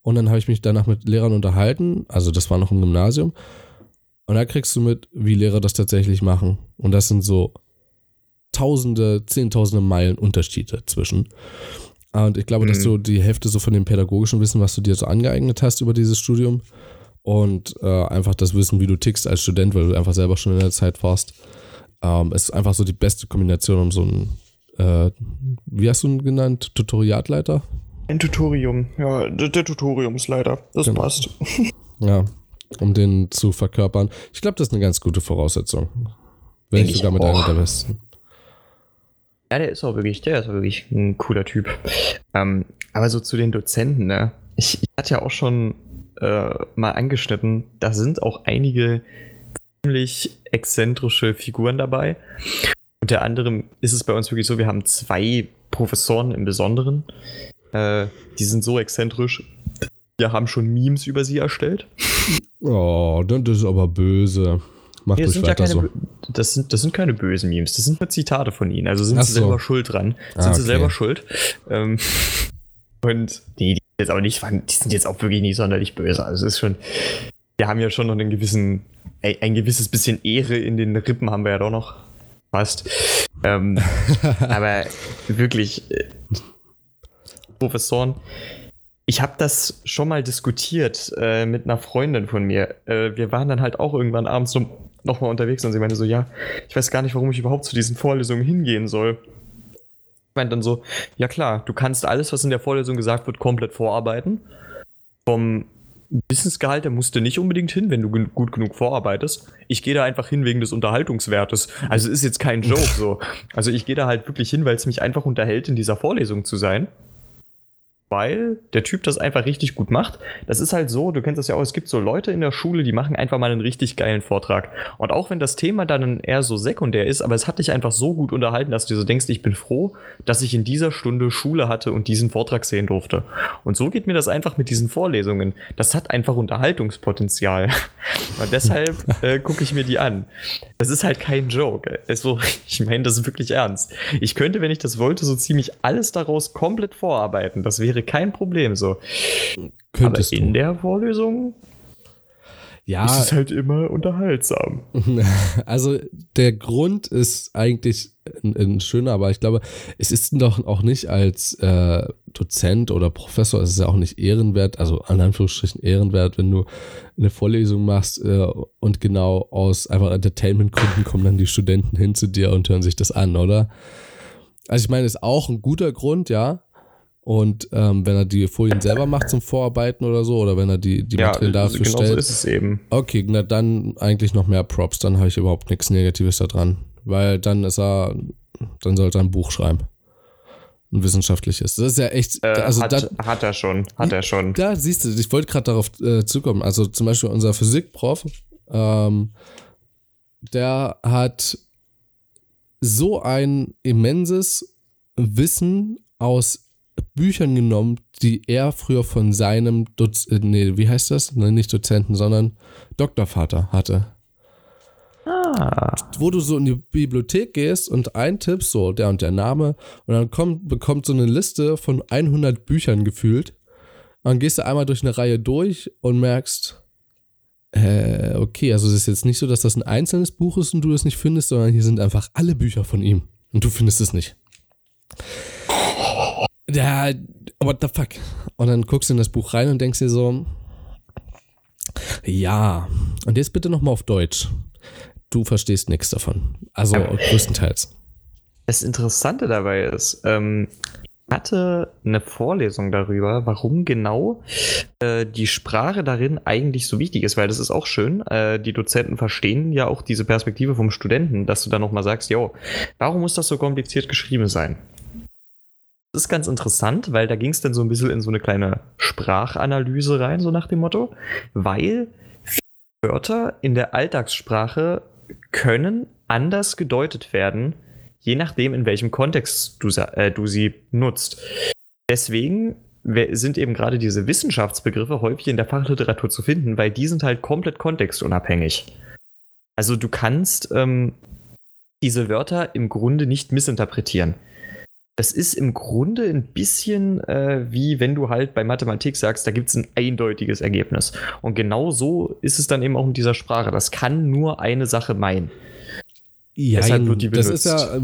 Und dann habe ich mich danach mit Lehrern unterhalten, also das war noch im Gymnasium. Und da kriegst du mit, wie Lehrer das tatsächlich machen. Und das sind so Tausende, Zehntausende Meilen Unterschiede zwischen. Und ich glaube, mhm. dass du die Hälfte so von dem pädagogischen Wissen, was du dir so angeeignet hast über dieses Studium und äh, einfach das Wissen, wie du tickst als Student, weil du einfach selber schon in der Zeit warst, ähm, ist einfach so die beste Kombination, um so ein, äh, wie hast du ihn genannt, Tutoriatleiter? Ein Tutorium, ja, der, der Tutoriumsleiter, das genau. passt. Ja, um den zu verkörpern. Ich glaube, das ist eine ganz gute Voraussetzung. Wenn Denk ich sogar mit einer der besten. Ja, der ist auch wirklich, der ist auch wirklich ein cooler Typ. Ähm, aber so zu den Dozenten, ne? Ich, ich hatte ja auch schon äh, mal angeschnitten, da sind auch einige ziemlich exzentrische Figuren dabei. Unter anderem ist es bei uns wirklich so, wir haben zwei Professoren im Besonderen. Äh, die sind so exzentrisch, wir haben schon Memes über sie erstellt. Oh, das ist aber böse. Macht nee, euch weiter ja so. Das sind, das sind keine bösen Memes, das sind nur Zitate von ihnen. Also sind Ach sie so. selber schuld dran. Sind ah, okay. sie selber schuld. Ähm, und die, die jetzt auch nicht, die sind jetzt auch wirklich nicht sonderlich böse. Also es ist schon, wir haben ja schon noch einen gewissen, ein gewisses bisschen Ehre in den Rippen haben wir ja doch noch. Fast. Ähm, <laughs> aber wirklich, äh, Professoren. Ich habe das schon mal diskutiert äh, mit einer Freundin von mir. Äh, wir waren dann halt auch irgendwann abends so nochmal unterwegs und sie meinte so, ja, ich weiß gar nicht, warum ich überhaupt zu diesen Vorlesungen hingehen soll. Ich meinte dann so, ja klar, du kannst alles, was in der Vorlesung gesagt wird, komplett vorarbeiten. Vom Wissensgehalt, der musste nicht unbedingt hin, wenn du gut genug vorarbeitest. Ich gehe da einfach hin wegen des Unterhaltungswertes. Also ist jetzt kein Joke so. Also ich gehe da halt wirklich hin, weil es mich einfach unterhält, in dieser Vorlesung zu sein weil der Typ das einfach richtig gut macht. Das ist halt so, du kennst das ja auch, es gibt so Leute in der Schule, die machen einfach mal einen richtig geilen Vortrag. Und auch wenn das Thema dann eher so sekundär ist, aber es hat dich einfach so gut unterhalten, dass du so denkst, ich bin froh, dass ich in dieser Stunde Schule hatte und diesen Vortrag sehen durfte. Und so geht mir das einfach mit diesen Vorlesungen. Das hat einfach Unterhaltungspotenzial. <laughs> Und deshalb äh, gucke ich mir die an. Das ist halt kein Joke. Also, <laughs> ich meine das ist wirklich ernst. Ich könnte, wenn ich das wollte, so ziemlich alles daraus komplett vorarbeiten. Das wäre wäre kein Problem so. Könntest Aber in du. der Vorlesung ja, ist es halt immer unterhaltsam. <laughs> Also der Grund ist eigentlich ein, ein, schöner, aber ich glaube, es ist doch auch nicht als äh, Dozent oder Professor, es ist ja auch nicht ehrenwert, also an Anführungsstrichen ehrenwert, wenn du eine Vorlesung machst äh, und genau aus einfach Entertainment-Gründen kommen dann die Studenten hin zu dir und hören sich das an, oder? Also ich meine, ist auch ein guter Grund, ja, und ähm, wenn er die Folien selber macht zum Vorarbeiten oder so, oder wenn er die, die ja, Materialien dafür genau stellt. So ist es eben. Okay, na dann eigentlich noch mehr Props, dann habe ich überhaupt nichts Negatives da dran. Weil dann ist er, dann sollte er ein Buch schreiben. Ein wissenschaftliches. Das ist ja echt. Äh, also hat, da, hat er schon, hat er schon. Da siehst du, ich wollte gerade darauf äh, zukommen. Also zum Beispiel unser Physikprof, ähm, der hat so ein immenses Wissen aus Büchern genommen, die er früher von seinem, Doz äh, nee, wie heißt das? Nein, nicht Dozenten, sondern Doktorvater hatte. Ah. Wo du so in die Bibliothek gehst und eintippst, so der und der Name, und dann kommt, bekommt so eine Liste von 100 Büchern gefühlt. Und dann gehst du einmal durch eine Reihe durch und merkst, äh, okay, also es ist jetzt nicht so, dass das ein einzelnes Buch ist und du es nicht findest, sondern hier sind einfach alle Bücher von ihm und du findest es nicht. Ja, what the fuck? Und dann guckst du in das Buch rein und denkst dir so, ja, und jetzt bitte nochmal auf Deutsch. Du verstehst nichts davon. Also Aber größtenteils. Das Interessante dabei ist, ähm, ich hatte eine Vorlesung darüber, warum genau äh, die Sprache darin eigentlich so wichtig ist, weil das ist auch schön. Äh, die Dozenten verstehen ja auch diese Perspektive vom Studenten, dass du dann nochmal sagst, jo, warum muss das so kompliziert geschrieben sein? Das ist ganz interessant, weil da ging es dann so ein bisschen in so eine kleine Sprachanalyse rein, so nach dem Motto, weil Wörter in der Alltagssprache können anders gedeutet werden, je nachdem, in welchem Kontext du, äh, du sie nutzt. Deswegen sind eben gerade diese Wissenschaftsbegriffe häufig in der Fachliteratur zu finden, weil die sind halt komplett kontextunabhängig. Also du kannst ähm, diese Wörter im Grunde nicht missinterpretieren das ist im Grunde ein bisschen äh, wie wenn du halt bei Mathematik sagst, da gibt es ein eindeutiges Ergebnis. Und genau so ist es dann eben auch in dieser Sprache. Das kann nur eine Sache meinen. Ja, Deshalb wird die benutzt. das ist ja,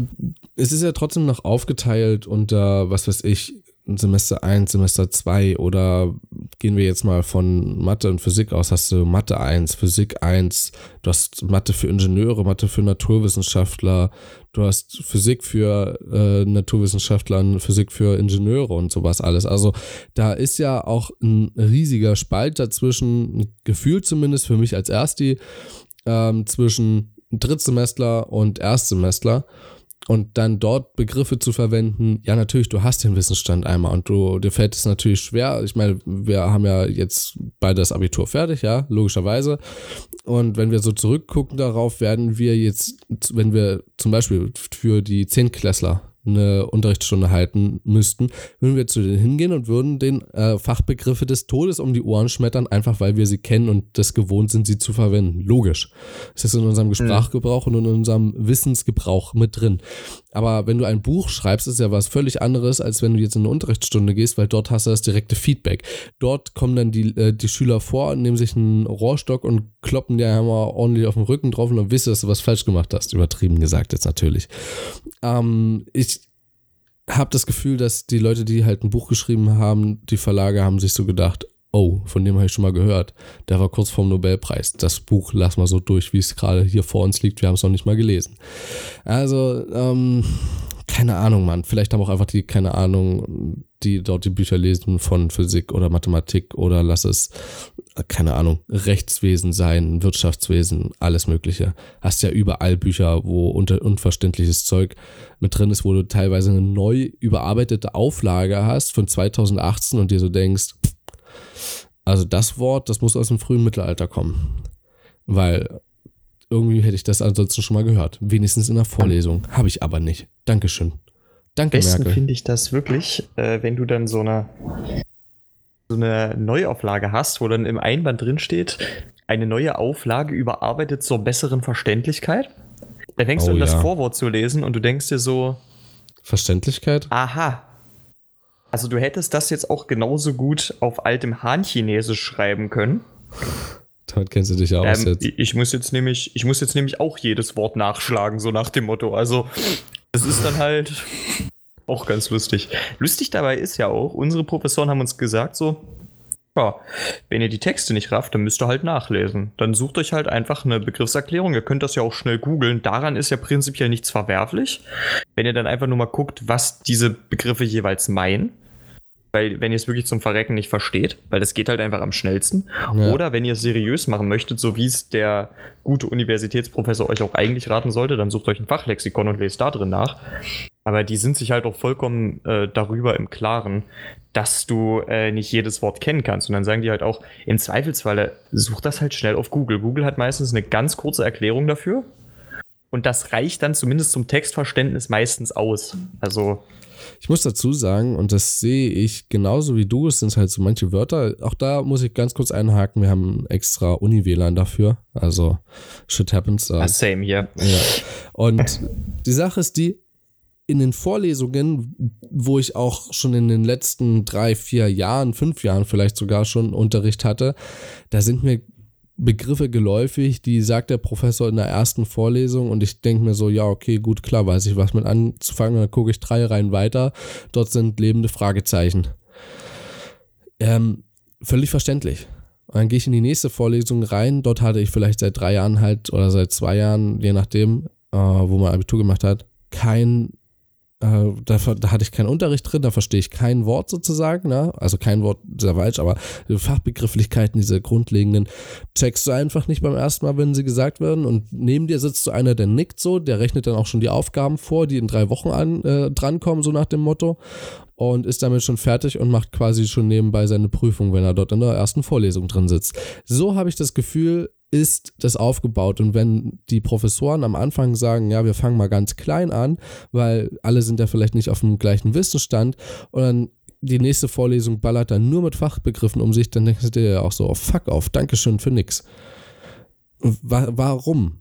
es ist ja trotzdem noch aufgeteilt unter, was weiß ich, Semester 1, Semester 2 oder gehen wir jetzt mal von Mathe und Physik aus, hast du Mathe 1, Physik 1, du hast Mathe für Ingenieure, Mathe für Naturwissenschaftler, du hast Physik für äh, Naturwissenschaftler, Physik für Ingenieure und sowas alles. Also da ist ja auch ein riesiger Spalt dazwischen, gefühlt zumindest für mich als Ersti, ähm, zwischen Drittsemestler und Erstsemestler und dann dort Begriffe zu verwenden, ja natürlich, du hast den Wissensstand einmal und du, dir fällt es natürlich schwer. Ich meine, wir haben ja jetzt beide das Abitur fertig, ja, logischerweise. Und wenn wir so zurückgucken darauf, werden wir jetzt, wenn wir zum Beispiel für die Zehntklässler eine Unterrichtsstunde halten müssten, würden wir zu denen hingehen und würden den äh, Fachbegriffe des Todes um die Ohren schmettern, einfach weil wir sie kennen und das gewohnt sind, sie zu verwenden. Logisch. Das ist in unserem mhm. Sprachgebrauch und in unserem Wissensgebrauch mit drin. Aber wenn du ein Buch schreibst, ist ja was völlig anderes, als wenn du jetzt in eine Unterrichtsstunde gehst, weil dort hast du das direkte Feedback. Dort kommen dann die, äh, die Schüler vor, nehmen sich einen Rohrstock und kloppen dir einmal ordentlich auf den Rücken drauf und dann wisst du, dass du was falsch gemacht hast. Übertrieben gesagt jetzt natürlich. Ähm, ich habe das Gefühl, dass die Leute, die halt ein Buch geschrieben haben, die Verlage haben sich so gedacht, oh, von dem habe ich schon mal gehört. Der war kurz vorm Nobelpreis. Das Buch lass mal so durch, wie es gerade hier vor uns liegt. Wir haben es noch nicht mal gelesen. Also, ähm, keine Ahnung, Mann. Vielleicht haben auch einfach die, keine Ahnung, die dort die Bücher lesen von Physik oder Mathematik oder lass es, keine Ahnung, Rechtswesen sein, Wirtschaftswesen, alles Mögliche. Hast ja überall Bücher, wo unter, unverständliches Zeug mit drin ist, wo du teilweise eine neu überarbeitete Auflage hast von 2018 und dir so denkst, also das Wort, das muss aus dem frühen Mittelalter kommen. Weil irgendwie hätte ich das ansonsten schon mal gehört. Wenigstens in der Vorlesung. Habe ich aber nicht. Dankeschön. Danke, Am besten Merkel. finde ich das wirklich, äh, wenn du dann so eine, so eine Neuauflage hast, wo dann im Einband drin steht, eine neue Auflage überarbeitet zur besseren Verständlichkeit. Dann fängst Oh, du an, das ja. Vorwort zu lesen und du denkst dir so, Verständlichkeit? aha. Also du hättest das jetzt auch genauso gut auf altem Han-Chinesisch schreiben können. Damit kennst du dich aus Ähm, jetzt. ich, ich muss jetzt nämlich, ich muss jetzt nämlich auch jedes Wort nachschlagen, so nach dem Motto. Also, es ist dann halt auch ganz lustig. Lustig dabei ist ja auch, unsere Professoren haben uns gesagt, so, ja, wenn ihr die Texte nicht rafft, dann müsst ihr halt nachlesen. Dann sucht euch halt einfach eine Begriffserklärung. Ihr könnt das ja auch schnell googeln. Daran ist ja prinzipiell nichts verwerflich. Wenn ihr dann einfach nur mal guckt, was diese Begriffe jeweils meinen. Weil, wenn ihr es wirklich zum Verrecken nicht versteht, weil das geht halt einfach am schnellsten. Ja. Oder wenn ihr es seriös machen möchtet, so wie es der gute Universitätsprofessor euch auch eigentlich raten sollte, dann sucht euch ein Fachlexikon und lest da drin nach. Aber die sind sich halt auch vollkommen äh, darüber im Klaren, dass du äh, nicht jedes Wort kennen kannst. Und dann sagen die halt auch, im Zweifelsfalle, such das halt schnell auf Google. Google hat meistens eine ganz kurze Erklärung dafür. Und das reicht dann zumindest zum Textverständnis meistens aus. Also, Ich muss dazu sagen, und das sehe ich genauso wie du, es sind halt so manche Wörter. Auch da muss ich ganz kurz einhaken, wir haben extra Uni-WLAN dafür. Also, shit happens. ah, same hier. Ja. Und die Sache ist die, in den Vorlesungen, wo ich auch schon in den letzten drei, vier Jahren, fünf Jahren vielleicht sogar schon Unterricht hatte, da sind mir Begriffe geläufig, die sagt der Professor in der ersten Vorlesung und ich denke mir so, ja, okay, gut, klar, weiß ich was mit anzufangen. Dann gucke ich drei Reihen weiter, dort sind lebende Fragezeichen. Ähm, völlig verständlich. Und dann gehe ich in die nächste Vorlesung rein. Dort hatte ich vielleicht seit drei Jahren halt oder seit zwei Jahren, je nachdem, äh, wo man Abitur gemacht hat, kein, äh, da, da hatte ich keinen Unterricht drin, da verstehe ich kein Wort sozusagen, ne? also kein Wort, sehr falsch, aber Fachbegrifflichkeiten, diese grundlegenden, checkst du einfach nicht beim ersten Mal, wenn sie gesagt werden. Und neben dir sitzt so einer, der nickt so, der rechnet dann auch schon die Aufgaben vor, die in drei Wochen an, äh, drankommen, so nach dem Motto und ist damit schon fertig und macht quasi schon nebenbei seine Prüfung, wenn er dort in der ersten Vorlesung drin sitzt. So habe ich das Gefühl, ist das aufgebaut. Und wenn die Professoren am Anfang sagen, ja, wir fangen mal ganz klein an, weil alle sind ja vielleicht nicht auf dem gleichen Wissensstand und dann die nächste Vorlesung ballert dann nur mit Fachbegriffen um sich, dann denkst du dir ja auch so, oh, fuck auf, Dankeschön für nix. Wa warum?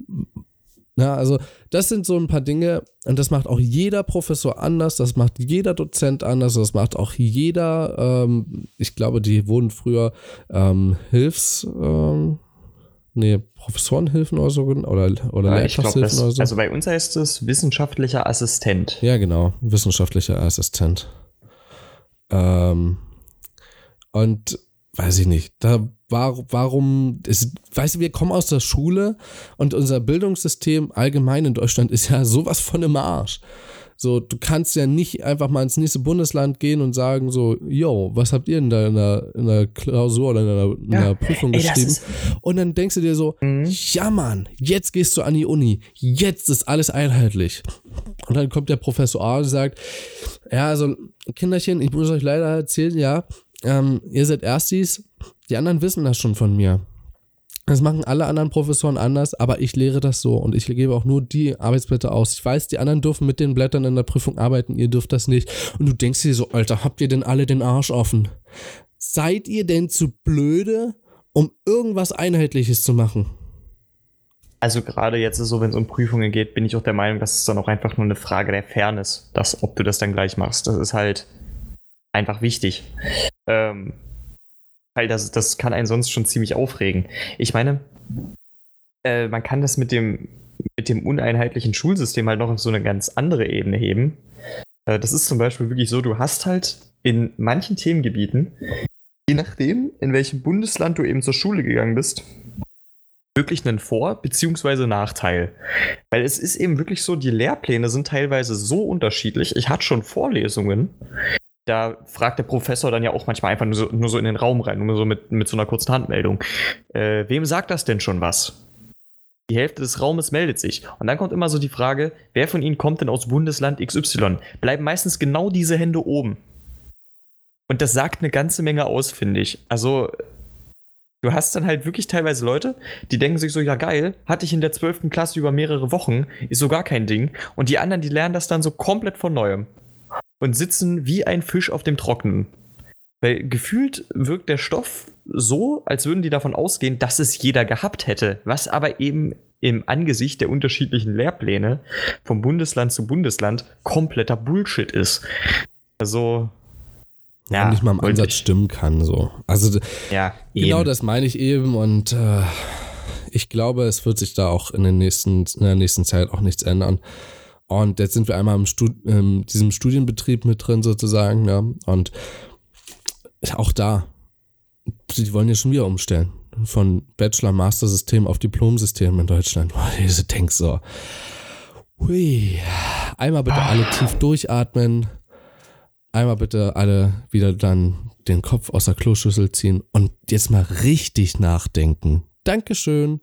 Ja, also das sind so ein paar Dinge und das macht auch jeder Professor anders, das macht jeder Dozent anders, das macht auch jeder, ähm, ich glaube, die wurden früher ähm, Hilfs, ähm, nee, Professorenhilfen oder so oder, oder Ja, glaub, das, oder so. also bei uns heißt es wissenschaftlicher Assistent. Ja, genau, wissenschaftlicher Assistent. Ähm, und weiß ich nicht, da war, warum, es, weißt du, wir kommen aus der Schule und unser Bildungssystem allgemein in Deutschland ist ja sowas von im Arsch. So, du kannst ja nicht einfach mal ins nächste Bundesland gehen und sagen so, yo, was habt ihr denn da in der, in der Klausur oder in der, in Ja, der Prüfung ey, geschrieben? Und dann denkst du dir so, Mhm. ja Mann, jetzt gehst du an die Uni, jetzt ist alles einheitlich. Und dann kommt der Professor A und sagt, ja, also Kinderchen, ich muss euch leider erzählen, ja, ähm, ihr seid Erstis, die anderen wissen das schon von mir. Das machen alle anderen Professoren anders, aber ich lehre das so und ich gebe auch nur die Arbeitsblätter aus. Ich weiß, die anderen dürfen mit den Blättern in der Prüfung arbeiten, ihr dürft das nicht. Und du denkst dir so, Alter, habt ihr denn alle den Arsch offen? Seid ihr denn zu blöde, um irgendwas Einheitliches zu machen? Also gerade jetzt ist so, wenn es um Prüfungen geht, bin ich auch der Meinung, dass es dann auch einfach nur eine Frage der Fairness, dass, ob du das dann gleich machst. Das ist halt einfach wichtig. Ähm, weil das, das kann einen sonst schon ziemlich aufregen. Ich meine, äh, man kann das mit dem, mit dem uneinheitlichen Schulsystem halt noch auf so eine ganz andere Ebene heben. Äh, das ist zum Beispiel wirklich so, du hast halt in manchen Themengebieten, je nachdem, in welchem Bundesland du eben zur Schule gegangen bist, wirklich einen Vor- bzw. Nachteil. Weil es ist eben wirklich so, die Lehrpläne sind teilweise so unterschiedlich. Ich hatte schon Vorlesungen, da fragt der Professor dann ja auch manchmal einfach nur so, nur so in den Raum rein, nur so mit, mit so einer kurzen Handmeldung. Äh, wem sagt das denn schon was? Die Hälfte des Raumes meldet sich. Und dann kommt immer so die Frage, wer von Ihnen kommt denn aus Bundesland XY? Bleiben meistens genau diese Hände oben. Und das sagt eine ganze Menge aus, finde ich. Also, du hast dann halt wirklich teilweise Leute, die denken sich so, ja geil, hatte ich in der 12. Klasse über mehrere Wochen, ist so gar kein Ding. Und die anderen, die lernen das dann so komplett von neuem und sitzen wie ein Fisch auf dem Trockenen. Weil gefühlt wirkt der Stoff so, als würden die davon ausgehen, dass es jeder gehabt hätte, was aber eben im Angesicht der unterschiedlichen Lehrpläne vom Bundesland zu Bundesland kompletter Bullshit ist. Also, ja, nicht mal im Ansatz ich. stimmen kann. So. Also ja, genau eben. das meine ich eben und äh, ich glaube, es wird sich da auch in, den nächsten, in der nächsten Zeit auch nichts ändern. Und jetzt sind wir einmal im Stud in diesem Studienbetrieb mit drin sozusagen, ja. Und auch da, sie wollen ja schon wieder umstellen. Von Bachelor-Master-System auf Diplom-System in Deutschland. Diese denkst so. Hui. Einmal bitte alle tief durchatmen. Einmal bitte alle wieder dann den Kopf aus der Kloschüssel ziehen und jetzt mal richtig nachdenken. Dankeschön.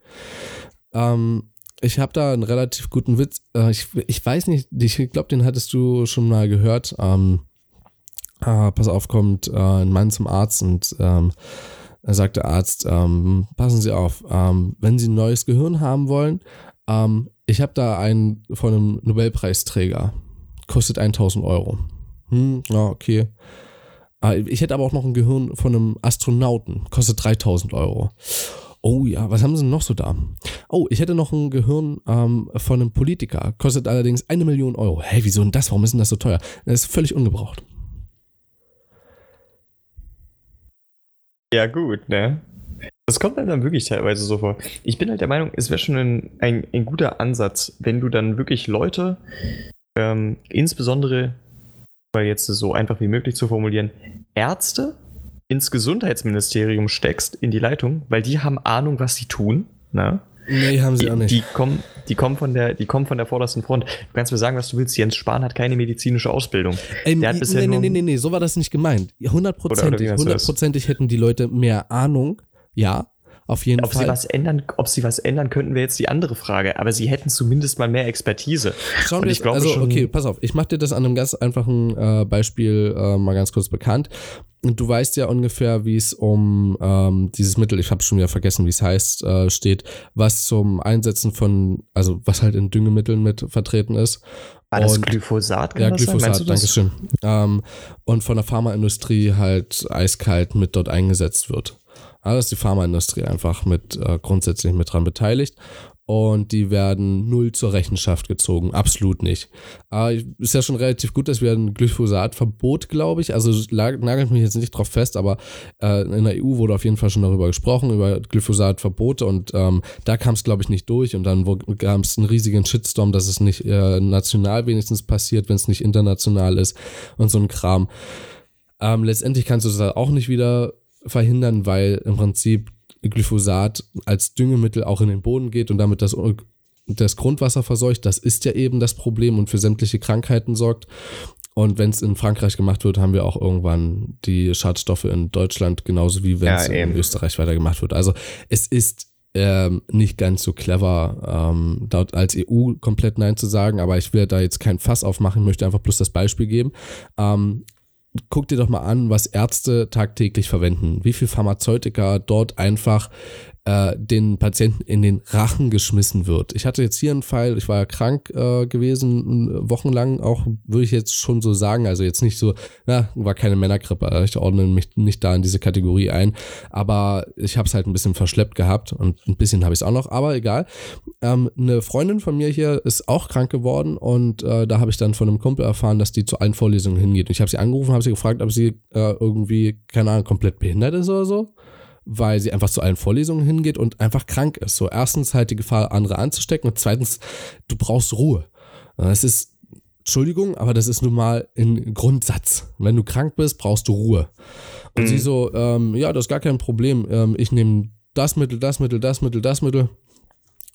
Ähm, ich habe da einen relativ guten Witz. Äh, ich, ich weiß nicht, ich glaube, den hattest du schon mal gehört. Ähm, äh, pass auf, kommt äh, ein Mann zum Arzt und ähm, sagt der Arzt, ähm, passen Sie auf, ähm, wenn Sie ein neues Gehirn haben wollen, ähm, ich habe da einen von einem Nobelpreisträger, kostet 1000 Euro. Hm, ja, okay. Äh, ich hätte aber auch noch ein Gehirn von einem Astronauten, kostet 3000 Euro. Oh ja, was haben sie noch so da? Oh, ich hätte noch ein Gehirn ähm, von einem Politiker, kostet allerdings eine Million Euro. Hey, wieso denn das? Warum ist denn das so teuer? Das ist völlig ungebraucht. Ja, gut, ne? Das kommt halt dann wirklich teilweise so vor. Ich bin halt der Meinung, es wäre schon ein, ein, ein, guter Ansatz, wenn du dann wirklich Leute, ähm, insbesondere, weil jetzt so einfach wie möglich zu formulieren, Ärzte ins Gesundheitsministerium steckst, in die Leitung, weil die haben Ahnung, was sie tun. Ne? Nee, haben sie die, auch nicht. Die kommen, die, kommen von der, die kommen von der vordersten Front. Du kannst mir sagen, was du willst. Jens Spahn hat keine medizinische Ausbildung. Ähm, der hat bisher nee, nee, nee, nee, nee, so war das nicht gemeint. Hundertprozentig, hundertprozentig hätten die Leute mehr Ahnung, ja, auf jeden ob Fall. Sie was ändern, ob sie was ändern könnten, wäre jetzt die andere Frage. Aber sie hätten zumindest mal mehr Expertise. Schauen wir, glaube also schon, okay, pass auf. Ich mache dir das an einem ganz einfachen äh, Beispiel äh, mal ganz kurz bekannt. Und du weißt ja ungefähr, wie es um ähm, dieses Mittel, ich habe schon wieder vergessen, wie es heißt, äh, steht, was zum Einsetzen von, also was halt in Düngemitteln mit vertreten ist. War das und, Glyphosat? Ja, Glyphosat, danke schön. Ähm, und von der Pharmaindustrie halt eiskalt mit dort eingesetzt wird. Da ist die Pharmaindustrie einfach mit äh, grundsätzlich mit dran beteiligt und die werden null zur Rechenschaft gezogen. Absolut nicht. Aber ist ja schon relativ gut, dass wir ein Glyphosatverbot, glaube ich. Also nagelt mich jetzt nicht drauf fest, aber äh, in der EU wurde auf jeden Fall schon darüber gesprochen, über Glyphosatverbote und ähm, da kam es, glaube ich, nicht durch und dann gab es einen riesigen Shitstorm, dass es nicht äh, national wenigstens passiert, wenn es nicht international ist und so ein Kram. Ähm, letztendlich kannst du das auch nicht wieder verhindern, weil im Prinzip Glyphosat als Düngemittel auch in den Boden geht und damit das, das Grundwasser verseucht. Das ist ja eben das Problem und für sämtliche Krankheiten sorgt. Und wenn es in Frankreich gemacht wird, haben wir auch irgendwann die Schadstoffe in Deutschland, genauso wie wenn es ja, in Österreich weitergemacht wird. Also es ist ähm, nicht ganz so clever, ähm, dort als EU komplett Nein zu sagen, aber ich will da jetzt kein Fass aufmachen, möchte einfach bloß das Beispiel geben. Ähm, guck dir doch mal an, was Ärzte tagtäglich verwenden. Wie viel Pharmazeutika dort einfach äh, den Patienten in den Rachen geschmissen wird. Ich hatte jetzt hier einen Fall, ich war ja krank äh, gewesen, wochenlang auch, würde ich jetzt schon so sagen, also jetzt nicht so, na, war keine Männergrippe, also ich ordne mich nicht da in diese Kategorie ein, aber ich habe es halt ein bisschen verschleppt gehabt und ein bisschen habe ich es auch noch, aber egal. Ähm, eine Freundin von mir hier ist auch krank geworden und äh, da habe ich dann von einem Kumpel erfahren, dass die zu allen Vorlesungen hingeht. Und ich habe sie angerufen, habe sie gefragt, ob sie äh, irgendwie, keine Ahnung, komplett behindert ist oder so weil sie einfach zu allen Vorlesungen hingeht und einfach krank ist. So, erstens halt die Gefahr, andere anzustecken und zweitens, du brauchst Ruhe. Es ist Entschuldigung, aber das ist nun mal ein Grundsatz. Wenn du krank bist, brauchst du Ruhe. Und mhm. sie so, ähm, ja, das ist gar kein Problem. Ähm, ich nehme das Mittel, das Mittel, das Mittel, das Mittel.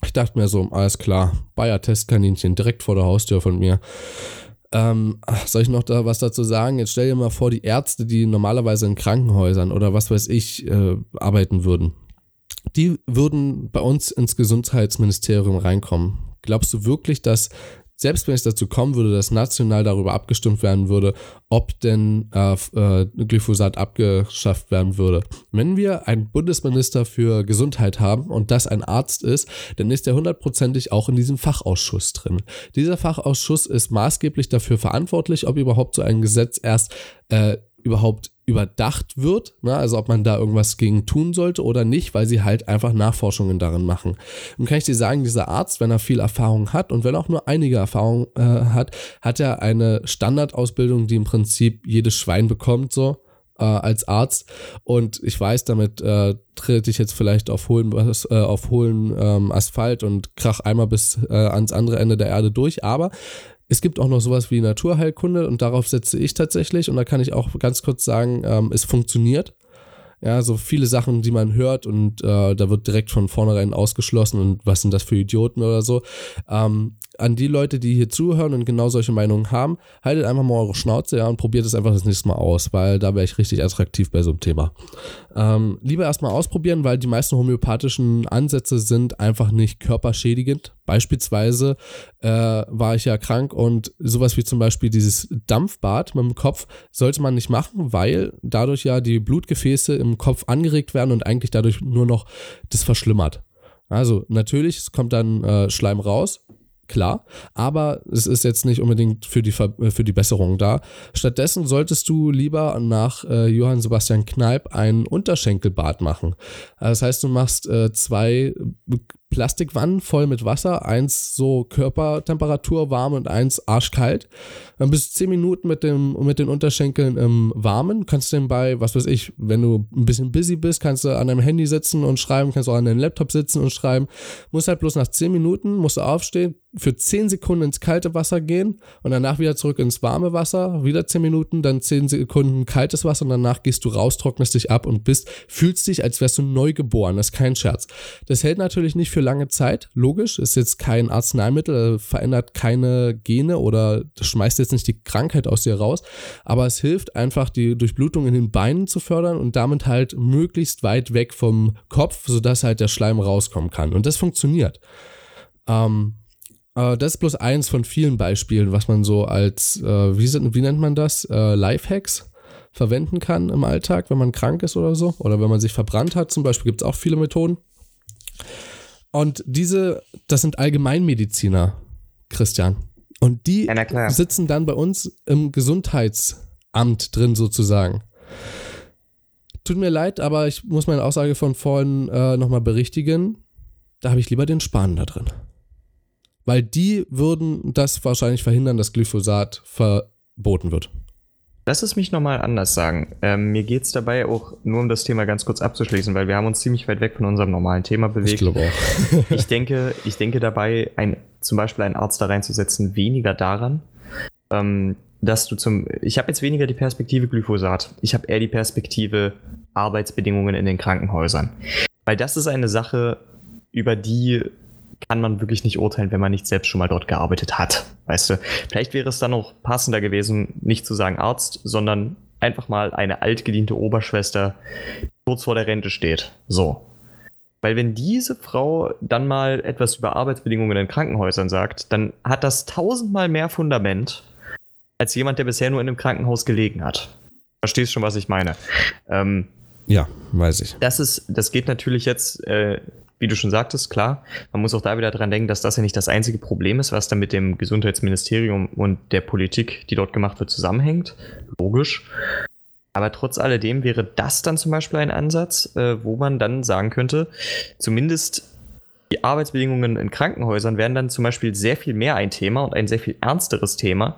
Ich dachte mir so, alles klar, Bayer-Testkaninchen direkt vor der Haustür von mir. Ähm, soll ich noch da was dazu sagen? Jetzt stell dir mal vor, die Ärzte, die normalerweise in Krankenhäusern oder was weiß ich äh, arbeiten würden, die würden bei uns ins Gesundheitsministerium reinkommen. Glaubst du wirklich, dass selbst wenn es dazu kommen würde, dass national darüber abgestimmt werden würde, ob denn äh, äh, Glyphosat abgeschafft werden würde. Wenn wir einen Bundesminister für Gesundheit haben und das ein Arzt ist, dann ist er hundertprozentig auch in diesem Fachausschuss drin. Dieser Fachausschuss ist maßgeblich dafür verantwortlich, ob überhaupt so ein Gesetz erst äh, überhaupt überdacht wird, ne? also ob man da irgendwas gegen tun sollte oder nicht, weil sie halt einfach Nachforschungen darin machen. Und kann ich dir sagen, dieser Arzt, wenn er viel Erfahrung hat und wenn auch nur einige Erfahrung äh, hat, hat er eine Standardausbildung, die im Prinzip jedes Schwein bekommt, so äh, als Arzt. Und ich weiß, damit äh, trete ich jetzt vielleicht auf hohlen, äh, auf hohlen ähm, Asphalt und krach einmal bis äh, ans andere Ende der Erde durch, aber es gibt auch noch sowas wie Naturheilkunde und darauf setze ich tatsächlich. Und da kann ich auch ganz kurz sagen, ähm, es funktioniert. Ja, so viele Sachen, die man hört und äh, da wird direkt von vornherein ausgeschlossen und was sind das für Idioten oder so. Ähm, an die Leute, die hier zuhören und genau solche Meinungen haben, haltet einfach mal eure Schnauze, ja, und probiert es einfach das nächste Mal aus, weil da wäre ich richtig attraktiv bei so einem Thema. Ähm, lieber erstmal ausprobieren, weil die meisten homöopathischen Ansätze sind einfach nicht körperschädigend. Beispielsweise äh, war ich ja krank und sowas wie zum Beispiel dieses Dampfbad mit dem Kopf sollte man nicht machen, weil dadurch ja die Blutgefäße im Kopf angeregt werden und eigentlich dadurch nur noch das verschlimmert. Also natürlich, es kommt dann äh, Schleim raus, klar, aber es ist jetzt nicht unbedingt für die, äh, für die Besserung da. Stattdessen solltest du lieber nach äh, Johann Sebastian Kneip ein Unterschenkelbad machen. Das heißt, du machst äh, zwei Plastikwannen voll mit Wasser, eins so Körpertemperatur warm und eins arschkalt. Dann bist du zehn Minuten mit, dem, mit den Unterschenkeln im Warmen. Kannst du bei, was weiß ich, wenn du ein bisschen busy bist, kannst du an deinem Handy sitzen und schreiben, kannst auch an deinem Laptop sitzen und schreiben. Musst halt bloß nach zehn Minuten, musst du aufstehen, für zehn Sekunden ins kalte Wasser gehen und danach wieder zurück ins warme Wasser, wieder zehn Minuten, dann zehn Sekunden kaltes Wasser und danach gehst du raus, trocknest dich ab und bist, fühlst dich, als wärst du neu geboren. Das ist kein Scherz. Das hält natürlich nicht für lange Zeit, logisch, ist jetzt kein Arzneimittel, verändert keine Gene oder schmeißt jetzt nicht die Krankheit aus dir raus, aber es hilft einfach, die Durchblutung in den Beinen zu fördern und damit halt möglichst weit weg vom Kopf, sodass halt der Schleim rauskommen kann. Und das funktioniert. Ähm, äh, das ist bloß eins von vielen Beispielen, was man so als, äh, wie, wie, nennt man das, äh, Lifehacks verwenden kann im Alltag, wenn man krank ist oder so. Oder wenn man sich verbrannt hat, zum Beispiel, gibt es auch viele Methoden. Und diese, das sind Allgemeinmediziner, Christian. Und die ja, sitzen dann bei uns im Gesundheitsamt drin sozusagen. Tut mir leid, aber ich muss meine Aussage von vorhin äh, nochmal berichtigen. Da habe ich lieber den Spahn da drin. Weil die würden das wahrscheinlich verhindern, dass Glyphosat verboten wird. Lass es mich nochmal anders sagen. Ähm, mir geht es dabei auch nur um das Thema ganz kurz abzuschließen, weil wir haben uns ziemlich weit weg von unserem normalen Thema bewegt. Ich glaube auch. <laughs> ich, denke, ich denke dabei, ein, zum Beispiel einen Arzt da reinzusetzen, weniger daran, ähm, dass du zum. Ich habe jetzt weniger die Perspektive Glyphosat. Ich habe eher die Perspektive Arbeitsbedingungen in den Krankenhäusern. Weil das ist eine Sache, über die kann man wirklich nicht urteilen, wenn man nicht selbst schon mal dort gearbeitet hat. Weißt du, vielleicht wäre es dann noch passender gewesen, nicht zu sagen Arzt, sondern einfach mal eine altgediente Oberschwester, die kurz vor der Rente steht. So. Weil wenn diese Frau dann mal etwas über Arbeitsbedingungen in Krankenhäusern sagt, dann hat das tausendmal mehr Fundament als jemand, der bisher nur in einem Krankenhaus gelegen hat. Verstehst schon, was ich meine? Ähm, ja, weiß ich. Das ist, das geht natürlich jetzt äh, wie du schon sagtest, klar, man muss auch da wieder dran denken, dass das ja nicht das einzige Problem ist, was da mit dem Gesundheitsministerium und der Politik, die dort gemacht wird, zusammenhängt. Logisch. Aber trotz alledem wäre das dann zum Beispiel ein Ansatz, äh, wo man dann sagen könnte, zumindest die Arbeitsbedingungen in Krankenhäusern wären dann zum Beispiel sehr viel mehr ein Thema und ein sehr viel ernsteres Thema,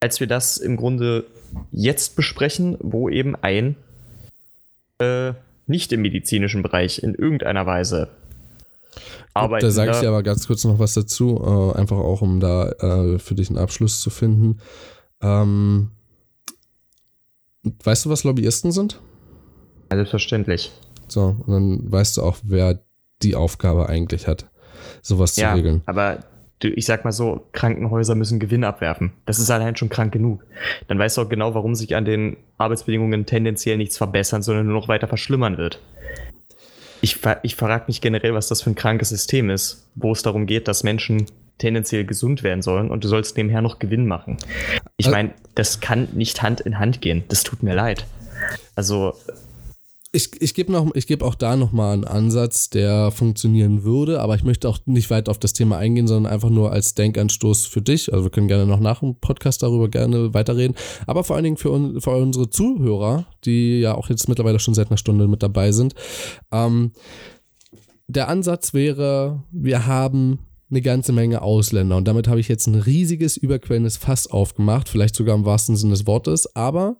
als wir das im Grunde jetzt besprechen, wo eben ein äh, nicht im medizinischen Bereich in irgendeiner Weise arbeiten. Da sage ich dir aber ganz kurz noch was dazu, äh, einfach auch, um da äh, für dich einen Abschluss zu finden. Ähm, weißt du, was Lobbyisten sind? Selbstverständlich. So, und dann weißt du auch, wer die Aufgabe eigentlich hat, sowas ja, zu regeln. Aber ich sag mal so, Krankenhäuser müssen Gewinn abwerfen. Das ist allein schon krank genug. Dann weißt du auch genau, warum sich an den Arbeitsbedingungen tendenziell nichts verbessern, sondern nur noch weiter verschlimmern wird. Ich, ich frage mich generell, was das für ein krankes System ist, wo es darum geht, dass Menschen tendenziell gesund werden sollen und du sollst nebenher noch Gewinn machen. Ich meine, das kann nicht Hand in Hand gehen. Das tut mir leid. Also ich, ich gebe gebe auch da nochmal einen Ansatz, der funktionieren würde, aber ich möchte auch nicht weit auf das Thema eingehen, sondern einfach nur als Denkanstoß für dich. Also wir können gerne noch nach dem Podcast darüber gerne weiterreden, aber vor allen Dingen für, un, für unsere Zuhörer, die ja auch jetzt mittlerweile schon seit einer Stunde mit dabei sind. Ähm, der Ansatz wäre, wir haben eine ganze Menge Ausländer und damit habe ich jetzt ein riesiges überquellendes Fass aufgemacht, vielleicht sogar im wahrsten Sinne des Wortes, aber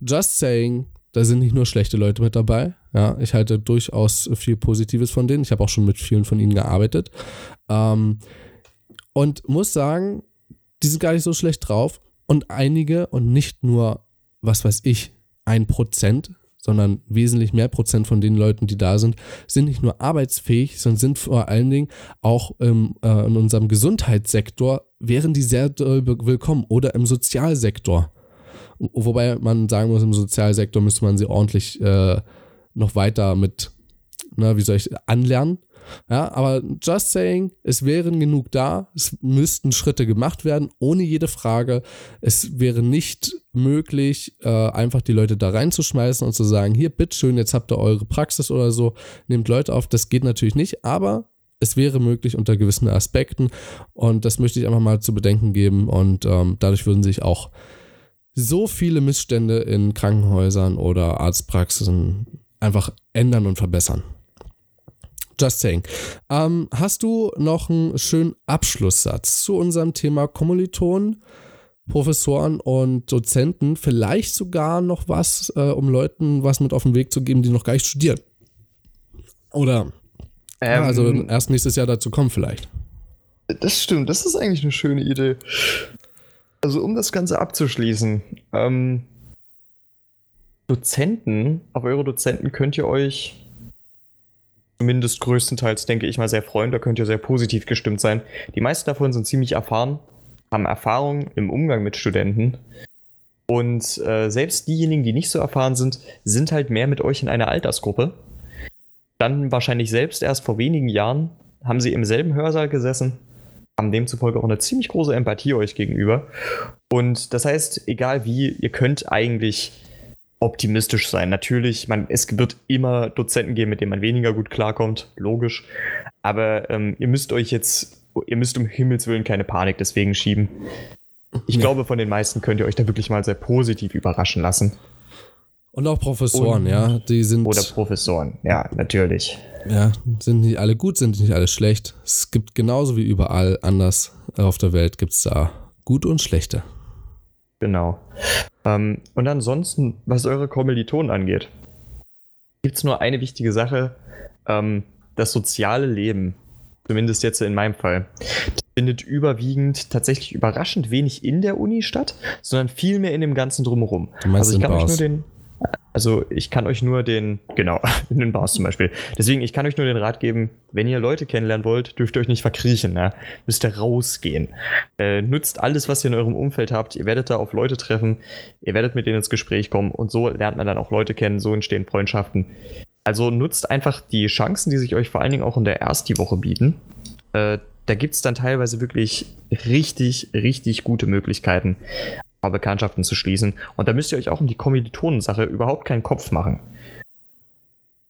just saying, da sind nicht nur schlechte Leute mit dabei. Ja, ich halte durchaus viel Positives von denen. Ich habe auch schon mit vielen von ihnen gearbeitet. Ähm, und muss sagen, die sind gar nicht so schlecht drauf. Und einige, und nicht nur, was weiß ich, ein Prozent, sondern wesentlich mehr Prozent von den Leuten, die da sind, sind nicht nur arbeitsfähig, sondern sind vor allen Dingen auch im, äh, in unserem Gesundheitssektor, wären die sehr willkommen oder im Sozialsektor. Wobei man sagen muss, im Sozialsektor müsste man sie ordentlich äh, noch weiter mit, na, wie soll ich, anlernen. Ja, aber just saying, es wären genug da, es müssten Schritte gemacht werden, ohne jede Frage. Es wäre nicht möglich, äh, einfach die Leute da reinzuschmeißen und zu sagen, hier, bitteschön, jetzt habt ihr eure Praxis oder so, nehmt Leute auf. Das geht natürlich nicht, aber es wäre möglich unter gewissen Aspekten und das möchte ich einfach mal zu bedenken geben und ähm, dadurch würden sich auch so viele Missstände in Krankenhäusern oder Arztpraxen einfach ändern und verbessern. Just saying. Ähm, hast du noch einen schönen Abschlusssatz zu unserem Thema Kommilitonen, Professoren und Dozenten? Vielleicht sogar noch was, äh, um Leuten was mit auf den Weg zu geben, die noch gar nicht studieren. Oder ähm, ja, also erst nächstes Jahr dazu kommen vielleicht. Das stimmt, das ist eigentlich eine schöne Idee. Also um das Ganze abzuschließen, ähm, Dozenten, auf eure Dozenten könnt ihr euch zumindest größtenteils, denke ich mal, sehr freuen. Da könnt ihr sehr positiv gestimmt sein. Die meisten davon sind ziemlich erfahren, haben Erfahrung im Umgang mit Studenten. Und äh, selbst diejenigen, die nicht so erfahren sind, sind halt mehr mit euch in einer Altersgruppe. Dann wahrscheinlich selbst erst vor wenigen Jahren haben sie im selben Hörsaal gesessen haben demzufolge auch eine ziemlich große Empathie euch gegenüber. Und das heißt, egal wie, ihr könnt eigentlich optimistisch sein. Natürlich, man, es wird immer Dozenten geben, mit denen man weniger gut klarkommt, logisch. Aber ähm, ihr müsst euch jetzt, ihr müsst um Himmels Willen keine Panik deswegen schieben. Ich ja. glaube, von den meisten könnt ihr euch da wirklich mal sehr positiv überraschen lassen. Und auch Professoren, Und, ja, die sind. Oder Professoren, ja, natürlich. Ja, sind nicht alle gut, sind nicht alle schlecht. Es gibt genauso wie überall anders auf der Welt gibt es da gut und schlechte. Genau. Ähm, und ansonsten, was eure Kommilitonen angeht, gibt es nur eine wichtige Sache. Ähm, das soziale Leben, zumindest jetzt in meinem Fall, findet überwiegend tatsächlich überraschend wenig in der Uni statt, sondern viel mehr in dem Ganzen drumherum. also ich kann euch nur den also ich kann euch nur den, genau, in <laughs> den Bars zum Beispiel. Deswegen, ich kann euch nur den Rat geben, wenn ihr Leute kennenlernen wollt, dürft ihr euch nicht verkriechen, ja? müsst ihr rausgehen. Äh, nutzt alles, was ihr in eurem Umfeld habt. Ihr werdet da auf Leute treffen, ihr werdet mit denen ins Gespräch kommen und so lernt man dann auch Leute kennen, so entstehen Freundschaften. Also nutzt einfach die Chancen, die sich euch vor allen Dingen auch in der Ersti-Woche bieten. Äh, da gibt es dann teilweise wirklich richtig, richtig gute Möglichkeiten, Bekanntschaften zu schließen. Und da müsst ihr euch auch um die Kommilitonensache überhaupt keinen Kopf machen.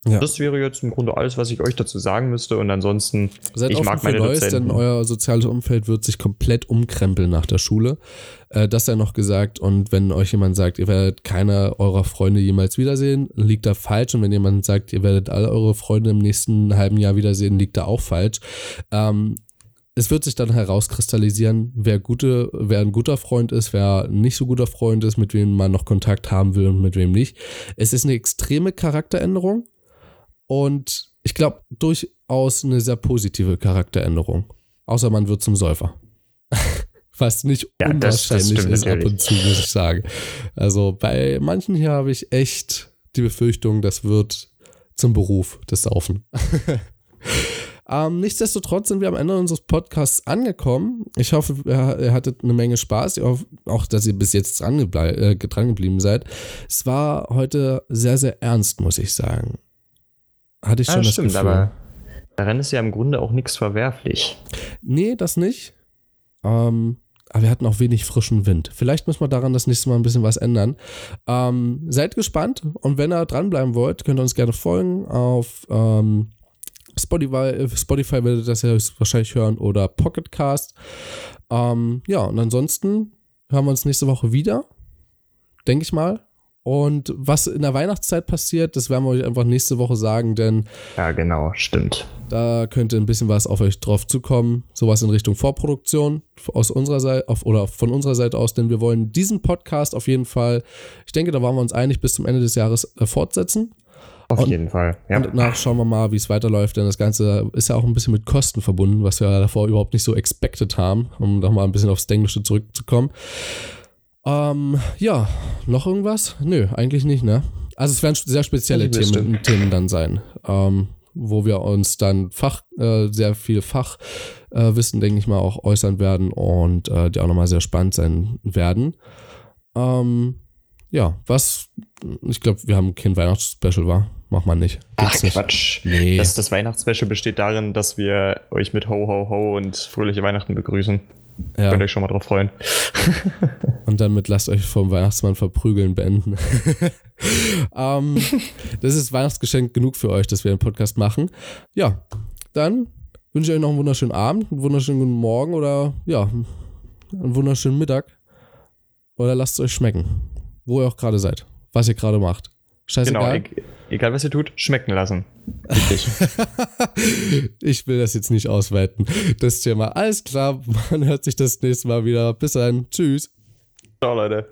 Ja. Das wäre jetzt im Grunde alles, was ich euch dazu sagen müsste. Und ansonsten, Seid ich mag meine Neues, Dozenten. denn euer soziales Umfeld wird sich komplett umkrempeln nach der Schule. Äh, das sei noch gesagt. Und wenn euch jemand sagt, ihr werdet keine eurer Freunde jemals wiedersehen, liegt da falsch. Und wenn jemand sagt, ihr werdet alle eure Freunde im nächsten halben Jahr wiedersehen, liegt da auch falsch. Ähm, es wird sich dann herauskristallisieren, wer, gute, wer ein guter Freund ist, wer nicht so guter Freund ist, mit wem man noch Kontakt haben will und mit wem nicht. Es ist eine extreme Charakteränderung und ich glaube, durchaus eine sehr positive Charakteränderung. Außer man wird zum Säufer. <laughs> Was nicht Ja, das- das unwahrscheinlich stimmt ist ab natürlich. und zu, muss ich sagen. Also bei manchen hier habe ich echt die Befürchtung, das wird zum Beruf, das Saufen. <laughs> ähm, nichtsdestotrotz sind wir am Ende unseres Podcasts angekommen. Ich hoffe, ihr, hattet eine Menge Spaß. Ich hoffe auch, dass ihr bis jetzt dran, äh, dran geblieben seid. Es war heute sehr, sehr ernst, muss ich sagen. Hatte ich Ja, schon das stimmt, Gefühl. aber daran ist ja im Grunde auch nichts verwerflich. Nee, das nicht. Ähm, aber wir hatten auch wenig frischen Wind. Vielleicht müssen wir daran das nächste Mal ein bisschen was ändern. Ähm, seid gespannt und wenn ihr dranbleiben wollt, könnt ihr uns gerne folgen auf ähm, Spotify. äh, Spotify werdet ihr das ja wahrscheinlich hören oder Pocketcast. Ähm, ja, und ansonsten hören wir uns nächste Woche wieder. Denke ich mal. Und was in der Weihnachtszeit passiert, das werden wir euch einfach nächste Woche sagen, denn Ja, genau, stimmt. da könnte ein bisschen was auf euch drauf zukommen. Sowas in Richtung Vorproduktion aus unserer Seite auf, oder von unserer Seite aus, denn wir wollen diesen Podcast auf jeden Fall, ich denke, da waren wir uns einig, bis zum Ende des Jahres äh, fortsetzen. Auf Und- jeden Fall. Ja. Und danach schauen wir mal, wie es weiterläuft, denn das Ganze ist ja auch ein bisschen mit Kosten verbunden, was wir davor überhaupt nicht so expected haben, um nochmal ein bisschen aufs Englische zurückzukommen. Ähm, ja, noch irgendwas? Nö, eigentlich nicht, ne? Also es werden sehr spezielle. Themen, Themen dann sein, ähm, wo wir uns dann Fach, äh, sehr viel Fachwissen, äh, denke ich mal, auch äußern werden und äh, die auch nochmal sehr spannend sein werden. Ähm, ja, was, ich glaube, wir haben kein Weihnachtsspecial, war? Macht man nicht. Ach, Gibt's nicht. Quatsch. Nee. Das, das Weihnachtsspecial besteht darin, dass wir euch mit Ho, Ho, Ho und fröhliche Weihnachten begrüßen. Ja. Könnt euch schon mal drauf freuen. <laughs> Und damit lasst euch vom Weihnachtsmann verprügeln beenden. <laughs> ähm, das ist Weihnachtsgeschenk genug für euch, dass wir einen Podcast machen. Ja, dann wünsche ich euch noch einen wunderschönen Abend, einen wunderschönen guten Morgen oder ja, einen wunderschönen Mittag. Oder lasst es euch schmecken. Wo ihr auch gerade seid. Was ihr gerade macht. Genau, Scheißegal. e egal was ihr tut, schmecken lassen. <laughs> Ich will das jetzt nicht ausweiten. Das Thema. Alles klar, man hört sich das nächste Mal wieder. Bis dann. Tschüss. Ciao, Leute.